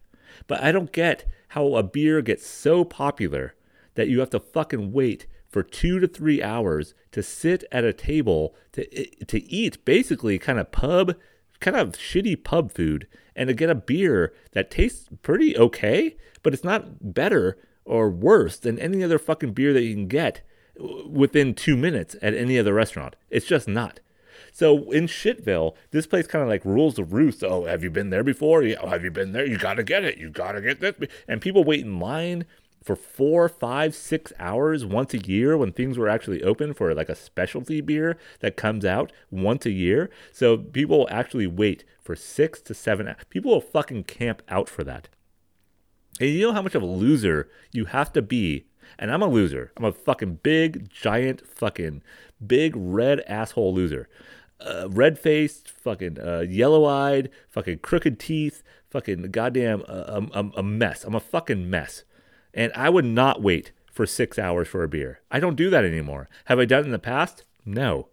But I don't get how a beer gets so popular that you have to fucking wait for two to three hours to sit at a table to eh, to eat basically kind of pub, kind of shitty pub food, and to get a beer that tastes pretty okay, but it's not better or worse than any other fucking beer that you can get within two minutes at any other restaurant. It's just not. So in Shitville, this place kind of like rules the roost. Oh, have you been there before? Yeah, oh, have you been there? You got to get it. You got to get this. And people wait in line for four, five, six hours once a year when things were actually open for like a specialty beer that comes out once a year. So people will actually wait for six to seven. hours. People will fucking camp out for that. And you know how much of a loser you have to be. And I'm a loser. I'm a fucking big, giant, fucking big red asshole loser. Uh, red faced, fucking uh, yellow eyed, fucking crooked teeth, fucking goddamn uh, a, a mess. I'm a fucking mess. And I would not wait for six hours for a beer. I don't do that anymore. Have I done it in the past? No.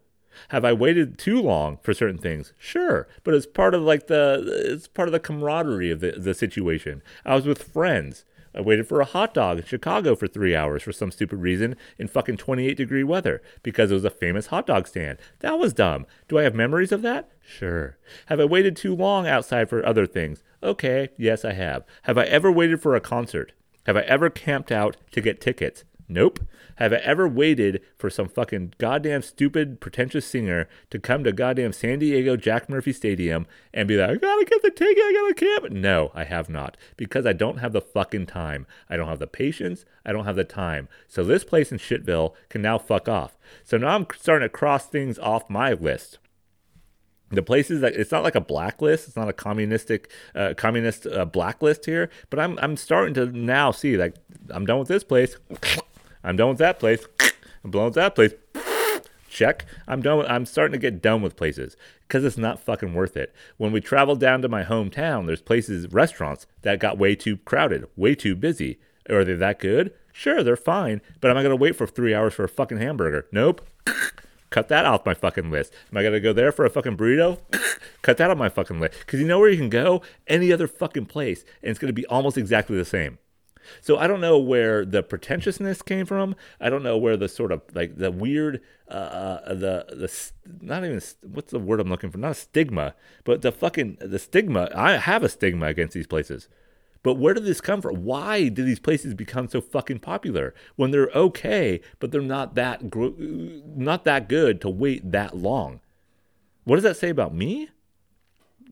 Have I waited too long for certain things? Sure, but it's part of like the it's part of the camaraderie of the the situation. I was with friends. I waited for a hot dog in Chicago for three hours for some stupid reason in fucking 28 degree weather because it was a famous hot dog stand. That was dumb. Do I have memories of that? Sure. Have I waited too long outside for other things? Okay, yes, I have. Have I ever waited for a concert? Have I ever camped out to get tickets? Nope. Have I ever waited for some fucking goddamn stupid pretentious singer to come to goddamn San Diego Jack Murphy Stadium and be like, I gotta get the ticket, I gotta camp? No, I have not. Because I don't have the fucking time. I don't have the patience. I don't have the time. So this place in Shitville can now fuck off. So now I'm starting to cross things off my list the places that it's not like a blacklist it's not a communistic uh, communist uh, blacklist here but i'm i'm starting to now see like i'm done with this place I'm done with that place. I'm done with that place. Check. I'm done. With, I'm starting to get done with places because it's not fucking worth it. When we travel down to my hometown, there's places, restaurants that got way too crowded, way too busy. Are they that good? Sure, they're fine. But am I gonna wait for three hours for a fucking hamburger? Nope. Cut that off my fucking list. Am I gonna go there for a fucking burrito? Cut that off my fucking list. Because you know where you can go? Any other fucking place, and it's gonna be almost exactly the same. So I don't know where the pretentiousness came from. I don't know where the sort of like the weird, uh, uh the the not even what's the word I'm looking for? Not a stigma, but the fucking the stigma. I have a stigma against these places. But where did this come from? Why did these places become so fucking popular when they're okay, but they're not that gr- not that good to wait that long? What does that say about me?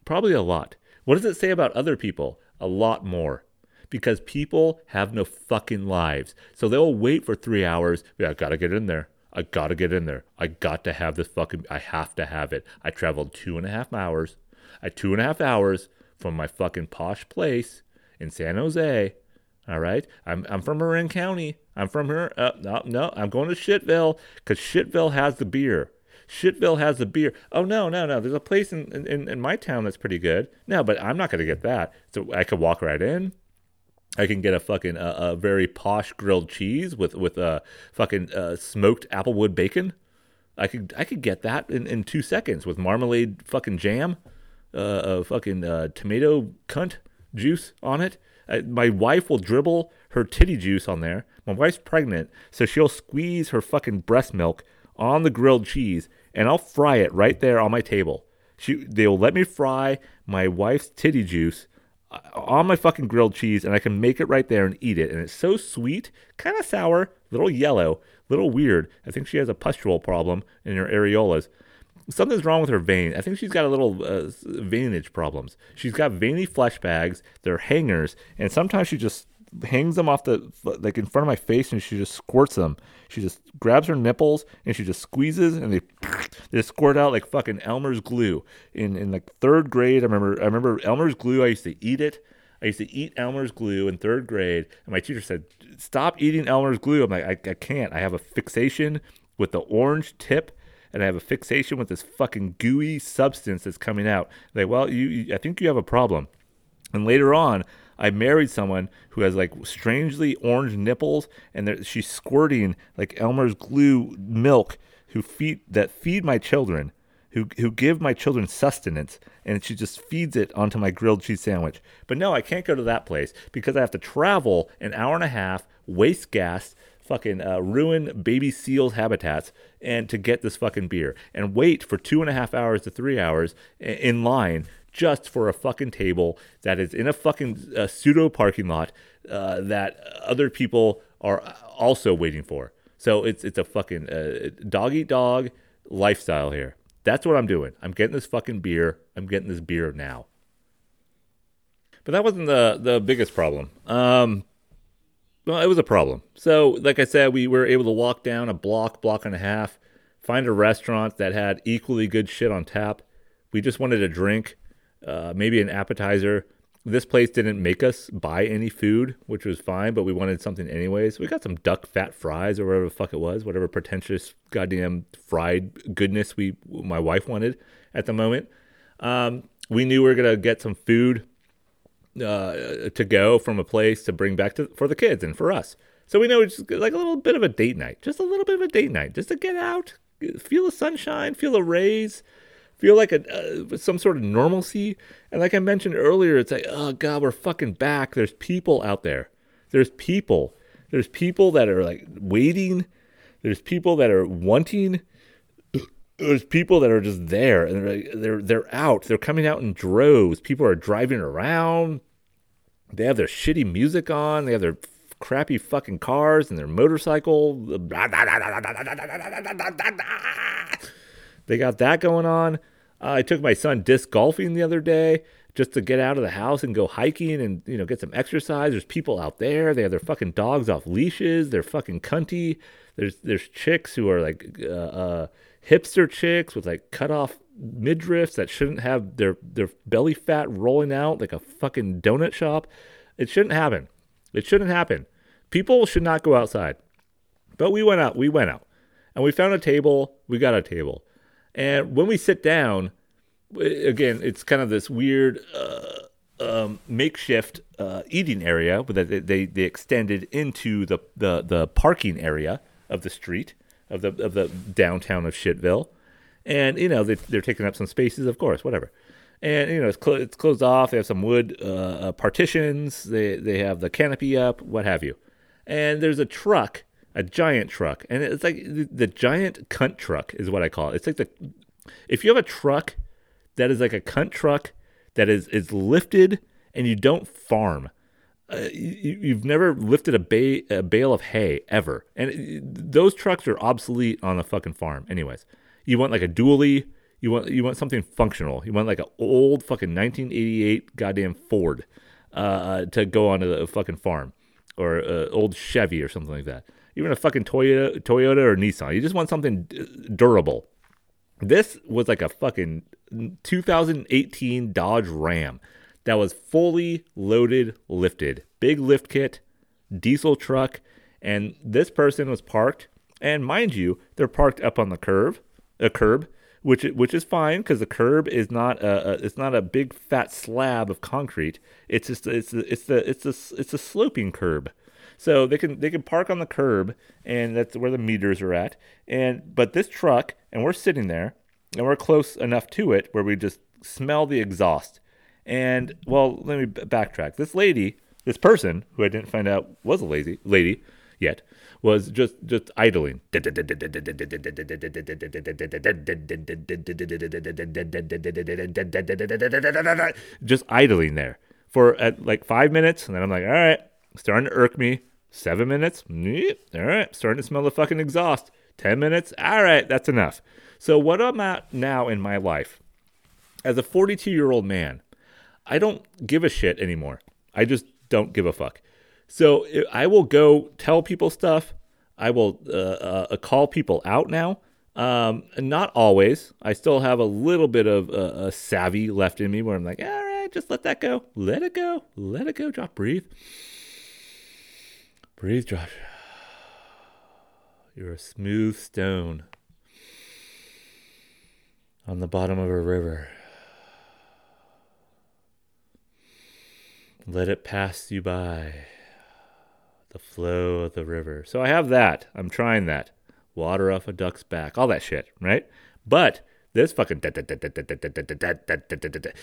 Probably a lot. What does it say about other people? A lot more because people have no fucking lives. So they'll wait for three hours. Yeah, I gotta get in there. I gotta get in there. I got to have this fucking. I have to have it. I traveled two and a half hours. I two and a half hours from my fucking posh place in San Jose. All right, I'm I'm from Marin County. I'm from here. Uh, no, no, I'm going to Shitville because Shitville has the beer. Shitville has the beer. Oh no, no, no. There's a place in, in, in my town that's pretty good. No, but I'm not gonna get that. So I could walk right in. I can get a fucking uh, a very posh grilled cheese with with a uh, fucking uh, smoked applewood bacon. I could I could get that in, in two seconds with marmalade fucking jam, uh, fucking uh, tomato cunt juice on it. I, my wife will dribble her titty juice on there. My wife's pregnant, so she'll squeeze her fucking breast milk on the grilled cheese, and I'll fry it right there on my table. She they will let me fry my wife's titty juice uh, on my fucking grilled cheese and I can make it right there and eat it. And it's so sweet, kind of sour, little yellow, little weird. I think she has a pustule problem in her areolas. Something's wrong with her vein. I think she's got a little uh, veinage problems. She's got veiny flesh bags. They're hangers, and sometimes she just hangs them off the like in front of my face and she just squirts them. She just grabs her nipples and she just squeezes and they they squirt out like fucking Elmer's glue. In in like third grade, I remember I remember Elmer's glue. I used to eat it. I used to eat Elmer's glue in third grade, and my teacher said, "Stop eating Elmer's glue." I'm like, I, I can't. I have a fixation with the orange tip and I have a fixation with this fucking gooey substance that's coming out. Like, well, you, you, I think you have a problem. And later on, I married someone who has like strangely orange nipples, and she's squirting like Elmer's glue milk. Who feed that feed my children, who who give my children sustenance, and she just feeds it onto my grilled cheese sandwich. But no, I can't go to that place because I have to travel an hour and a half, waste gas, fucking uh, ruin baby seals habitats and to get this fucking beer and wait for two and a half hours to three hours in line just for a fucking table that is in a fucking uh, pseudo parking lot uh, that other people are also waiting for. So it's it's a fucking uh, dog eat dog lifestyle here. That's what I'm doing. I'm getting this fucking beer. I'm getting this beer now. But that wasn't the the biggest problem. Um, well, it was a problem. So, like I said, we were able to walk down a block, block and a half, find a restaurant that had equally good shit on tap. We just wanted a drink, uh, maybe an appetizer. This place didn't make us buy any food, which was fine, but we wanted something anyways. We got some duck fat fries or whatever the fuck it was, whatever pretentious goddamn fried goodness we my wife wanted at the moment. Um, we knew we were gonna get some food uh, to go from a place to bring back to for the kids and for us. So we know it's like a little bit of a date night, just a little bit of a date night, just to get out, feel the sunshine, feel the rays, feel like a uh, some sort of normalcy. And like I mentioned earlier, it's like, oh god, we're fucking back. There's people out there. There's people. There's people that are like waiting. There's people that are wanting. There's people that are just there and they're they're they're out. They're coming out in droves. People are driving around. They have their shitty music on. They have their crappy fucking cars and their motorcycle. They got that going on. Uh, I took my son disc golfing the other day just to get out of the house and go hiking and you know get some exercise. There's people out there. They have their fucking dogs off leashes. They're fucking cunty. There's there's chicks who are like uh, uh, hipster chicks with like cut off midriffs that shouldn't have their their belly fat rolling out like a fucking donut shop. It shouldn't happen. It shouldn't happen. People should not go outside. But we went out. We went out, and we found a table. We got a table and when we sit down, again, it's kind of this weird uh, um, makeshift uh, eating area that they, they, they extended into the, the, the parking area of the street of the of the downtown of Shitville, and you know they, they're taking up some spaces, of course, whatever. And you know it's, it's closed off. They have some wood uh, uh partitions. They they have the canopy up, what have you. And there's a truck a giant truck, and it's like the, the, giant cunt truck is what I call it. It's like the if you have a truck that is like a cunt truck that is is lifted and you don't farm. Uh, you, have never lifted a, a, bale of hay ever, and it, those trucks are obsolete on a fucking farm. Anyways, you want like a dually, you want you want something functional. You want like an old fucking 1988 goddamn Ford uh, to go onto the fucking farm, or an old Chevy or something like that even a fucking Toyota, Toyota or Nissan. You just want something durable. This was like a fucking 2018 Dodge Ram that was fully loaded, lifted, big lift kit, diesel truck, and this person was parked. And mind you, they're parked up on the curb, a curb, which which is fine because the curb is not a, a, it's not a big fat slab of concrete. It's just it's it's the it's a it's a sloping curb. So they can they can park on the curb, and that's where the meters are at. And but this truck, and we're sitting there, and we're close enough to it where we just smell the exhaust. And well, let me backtrack. This lady, this person who I didn't find out was a lazy lady yet, was just just idling. Just idling there for at like five minutes, and then I'm like, all right, starting to irk me. Seven minutes? All right, starting to smell the fucking exhaust. Ten minutes? All right, that's enough. So, what I'm at now in my life, as a 42 year old man, I don't give a shit anymore. I just don't give a fuck. So, I will go tell people stuff. I will uh, uh, call people out now. Um, not always. I still have a little bit of uh, a savvy left in me where I'm like, all right, just let that go. Let it go. Let it go. Drop, breathe. Breathe, Josh. You're a smooth stone on the bottom of a river. Let it pass you by. The flow of the river. So I have that. I'm trying that. Water off a duck's back. All that shit, right? But this fucking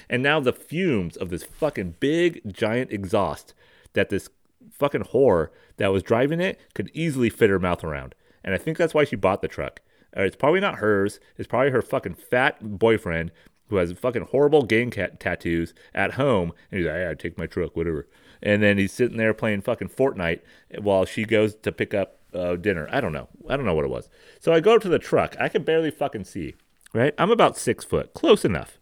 and now the fumes of this fucking big giant exhaust that this fucking whore that was driving it could easily fit her mouth around. And I think that's why she bought the truck. Uh, it's probably not hers. It's probably her fucking fat boyfriend who has fucking horrible gang cat tattoos at home. And he's like, yeah, I take my truck, whatever. And then he's sitting there playing fucking Fortnite while she goes to pick up uh, dinner. I don't know. I don't know what it was. So I go up to the truck. I can barely fucking see, right? I'm about six foot, close enough.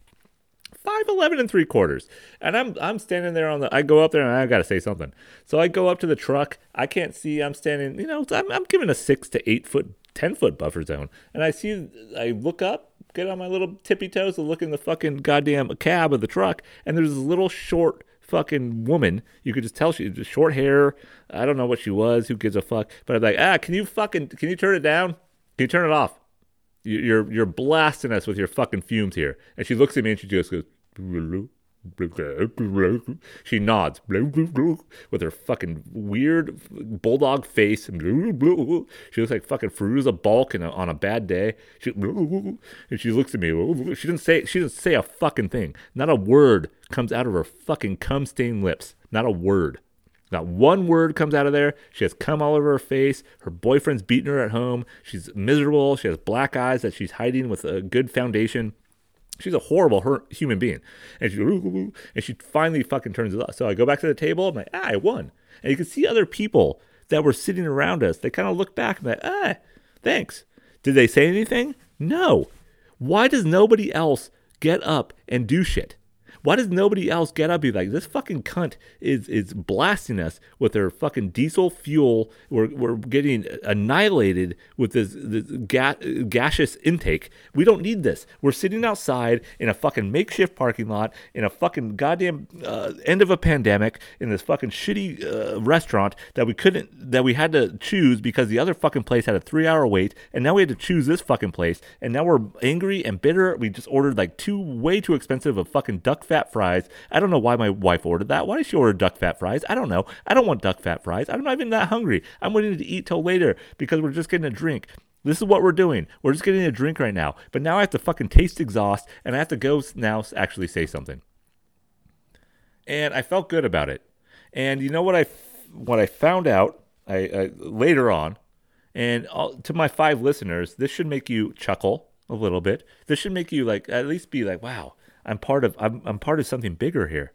Five eleven and three quarters, and I'm I'm standing there on the. I go up there and I gotta say something. So I go up to the truck. I can't see. I'm standing. You know, I'm I'm giving a six to eight foot, ten foot buffer zone, and I see. I look up, get on my little tippy toes to look in the fucking goddamn cab of the truck, and there's this little short fucking woman. You could just tell she just short hair. I don't know what she was. Who gives a fuck? But I'm like, ah, can you fucking can you turn it down? Can you turn it off? You're you're blasting us with your fucking fumes here. And she looks at me and she just goes. She nods with her fucking weird bulldog face. She looks like fucking Fairuza Balk a, on a bad day. She, and she looks at me. She didn't say she didn't say a fucking thing. Not a word comes out of her fucking cum stained lips. Not a word. Not one word comes out of there. She has cum all over her face. Her boyfriend's beating her at home. She's miserable. She has black eyes that she's hiding with a good foundation. She's a horrible her- human being. And she, and she finally fucking turns it off. So I go back to the table. I'm like, ah, I won. And you can see other people that were sitting around us. They kind of look back and like, ah, thanks. Did they say anything? No. Why does nobody else get up and do shit? Why does nobody else get up and be like, this fucking cunt is is blasting us with their fucking diesel fuel? We're, we're getting annihilated with this, this ga- gaseous intake. We don't need this. We're sitting outside in a fucking makeshift parking lot in a fucking goddamn uh, end of a pandemic in this fucking shitty uh, restaurant that we couldn't, that we had to choose because the other fucking place had a three hour wait. And now we had to choose this fucking place. And now we're angry and bitter. We just ordered like two way too expensive of fucking duck fat fat fries. I don't know why my wife ordered that. Why did she order duck fat fries? I don't know. I don't want duck fat fries. I'm not even that hungry. I'm waiting to eat till later because we're just getting a drink. This is what we're doing. We're just getting a drink right now. But now I have to fucking taste exhaust and I have to go now actually say something. And I felt good about it. And you know what I what I found out I, I later on, and all, to my five listeners, this should make you chuckle a little bit. This should make you like at least be like, wow, I'm part of I'm, I'm part of something bigger here.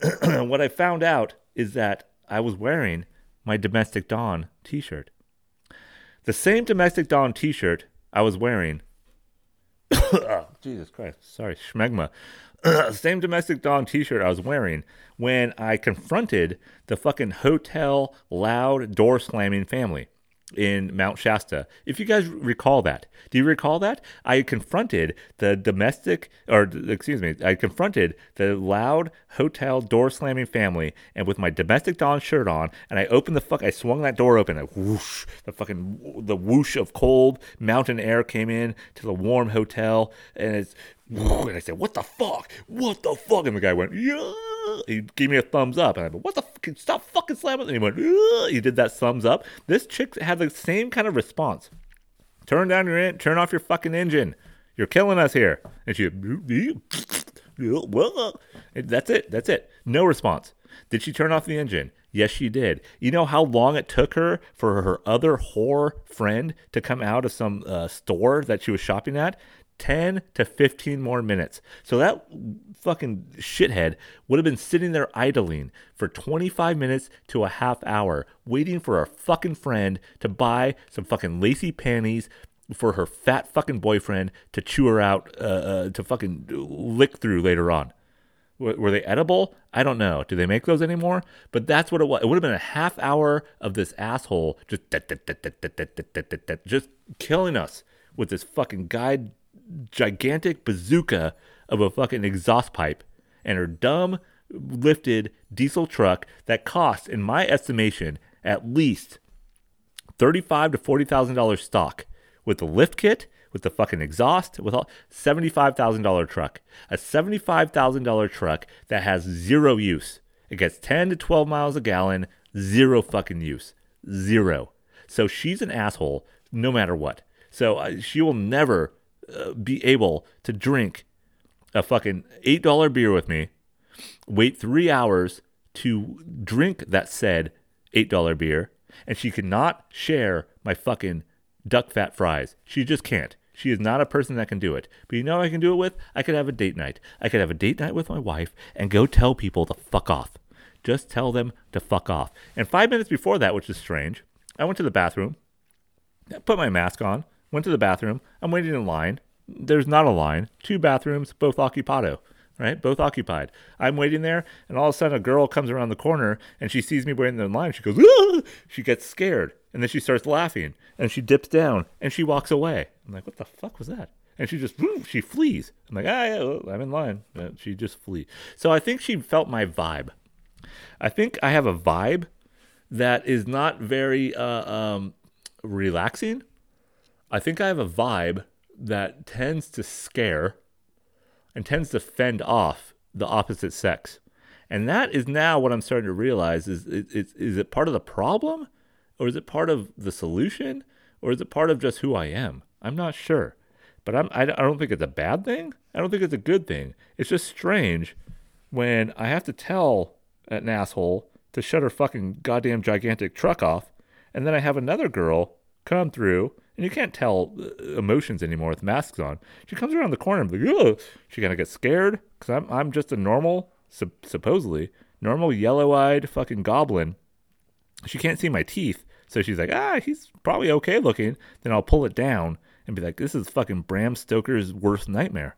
what I found out is that I was wearing my Domestic Dawn t-shirt. The same Domestic Dawn t-shirt I was wearing. Jesus Christ. Sorry, schmegma. same Domestic Dawn t-shirt I was wearing when I confronted the fucking hotel loud door slamming family in Mount Shasta. If you guys recall that, do you recall that? I confronted the domestic, or excuse me, I confronted the loud hotel door slamming family, and with my Domestic Dawn shirt on, and I opened the fuck, I swung that door open, whoosh, the fucking the whoosh of cold mountain air came in to the warm hotel, and it's, and I said, "What the fuck? What the fuck?" And the guy went, "Yeah." he gave me a thumbs up. And I went, what the fuck? Stop fucking slamming. And he went, Ugh. he did that thumbs up. This chick had the same kind of response. Turn down your, in- turn off your fucking engine. You're killing us here. And she, that's it. That's it. No response. Did she turn off the engine? Yes, she did. You know how long it took her for her other whore friend to come out of some uh, store that she was shopping at? 10 to 15 more minutes. So that fucking shithead would have been sitting there idling for 25 minutes to a half hour, waiting for a fucking friend to buy some fucking lacy panties for her fat fucking boyfriend to chew her out, uh, uh, to fucking lick through later on. were they edible? I don't know. Do they make those anymore? But that's what it was. It would have been a half hour of this asshole just just killing us with this fucking guide gigantic bazooka of a fucking exhaust pipe and her dumb lifted diesel truck that cost, in my estimation, at least thirty-five to forty thousand dollars stock with the lift kit, with the fucking exhaust, with all seventy-five thousand dollar truck, a seventy-five thousand dollar truck that has zero use. It gets ten to twelve miles a gallon, zero fucking use, zero. So she's an asshole no matter what. So uh, she will never be able to drink a fucking $8 beer with me, wait three hours to drink that said $8 beer, and she cannot share my fucking duck fat fries. She just can't. She is not a person that can do it. But you know I can do it with? I could have a date night. I could have a date night with my wife and go tell people to fuck off. Just tell them to fuck off. And five minutes before that, which is strange, I went to the bathroom, put my mask on, went to the bathroom. I'm waiting in line. There's not a line. Two bathrooms, both occupado right? Both occupied. I'm waiting there, and all of a sudden a girl comes around the corner and she sees me waiting in line. She goes, Aah! she gets scared, and then she starts laughing, and she dips down and she walks away. I'm like, what the fuck was that? And she just she flees. I'm like, ah, I'm in line. She just flees. So I think she felt my vibe. I think I have a vibe that is not very uh, um, relaxing. I think I have a vibe that tends to scare and tends to fend off the opposite sex. And that is now what I'm starting to realize is, is, is it part of the problem or is it part of the solution or is it part of just who I am? I'm not sure. But I'm, I don't think it's a bad thing. I don't think it's a good thing. It's just strange when I have to tell an asshole to shut her fucking goddamn gigantic truck off, and then I have another girl come through and you can't tell uh, emotions anymore with masks on. She comes around the corner and be like, "Oh," she gonna get scared because I'm I'm just a normal, supposedly normal yellow-eyed fucking goblin. She can't see my teeth, so she's like, "Ah, he's probably okay looking." Then I'll pull it down and be like, "This is fucking Bram Stoker's worst nightmare."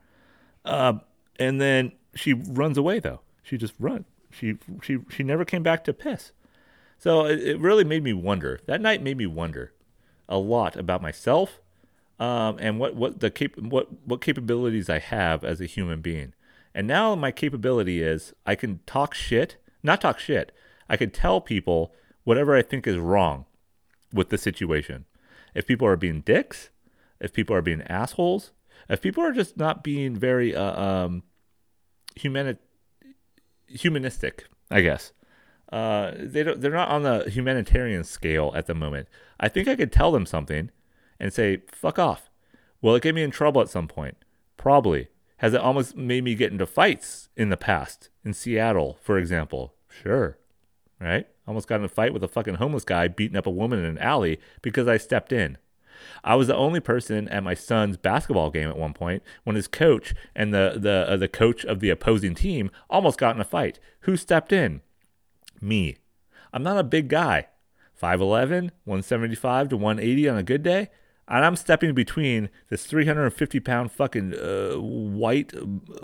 Uh, and then she runs away though. She just run. She she she never came back to piss. So it, it really made me wonder. That night made me wonder a lot about myself um, and what what the cap- what what capabilities I have as a human being. And now my capability is I can talk shit, not talk shit. I can tell people whatever I think is wrong with the situation. If people are being dicks, if people are being assholes, if people are just not being very uh, um, humani- humanistic, I guess. Uh, they don't, they're not on the humanitarian scale at the moment. I think I could tell them something and say, fuck off. Will it get me in trouble at some point? Probably. Has it almost made me get into fights in the past? In Seattle, for example? Sure. Right? Almost got in a fight with a fucking homeless guy beating up a woman in an alley because I stepped in. I was the only person at my son's basketball game at one point when his coach and the the uh, the coach of the opposing team almost got in a fight. Who stepped in? Me. I'm not a big guy. 5'11, 175 to 180 on a good day. And I'm stepping between this 350 pound fucking uh, white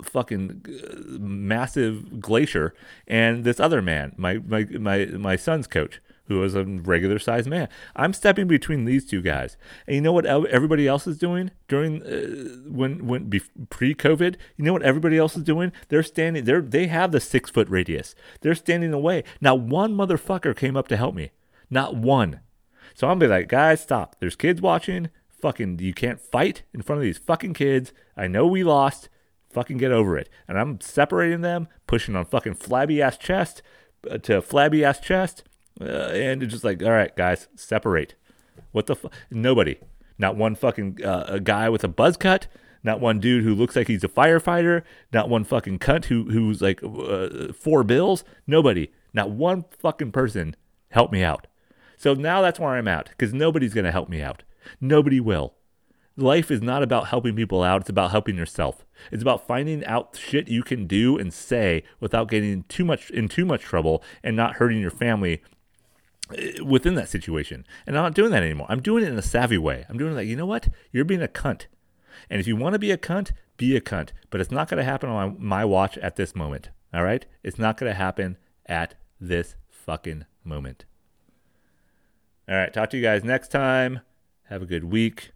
fucking uh, massive glacier and this other man, my, my, my, my son's coach, who is a regular sized man. I'm stepping between these two guys. And you know what everybody else is doing during uh, when when pre COVID? You know what everybody else is doing? They're standing. They're they have the six foot radius. They're standing away. Now one motherfucker came up to help me. Not one. So I'm be like, guys, stop. There's kids watching. Fucking, you can't fight in front of these fucking kids. I know we lost. Fucking get over it. And I'm separating them, pushing on fucking flabby ass chest uh, to flabby ass chest. Uh, and it's just like, all right, guys, separate. What the fuck? Nobody. Not one fucking uh, a guy with a buzz cut. Not one dude who looks like he's a firefighter. Not one fucking cunt who who's like uh, four bills. Nobody. Not one fucking person help me out. So now that's where I'm at because nobody's going to help me out. Nobody will. Life is not about helping people out, it's about helping yourself. It's about finding out shit you can do and say without getting too much in too much trouble and not hurting your family within that situation. And I'm not doing that anymore. I'm doing it in a savvy way. I'm doing it like, you know what? You're being a cunt. And if you want to be a cunt, be a cunt. But it's not going to happen on my, my watch at this moment. All right? It's not going to happen at this fucking moment. All right. Talk to you guys next time. Have a good week.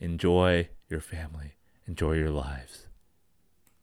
Enjoy your family. Enjoy your lives.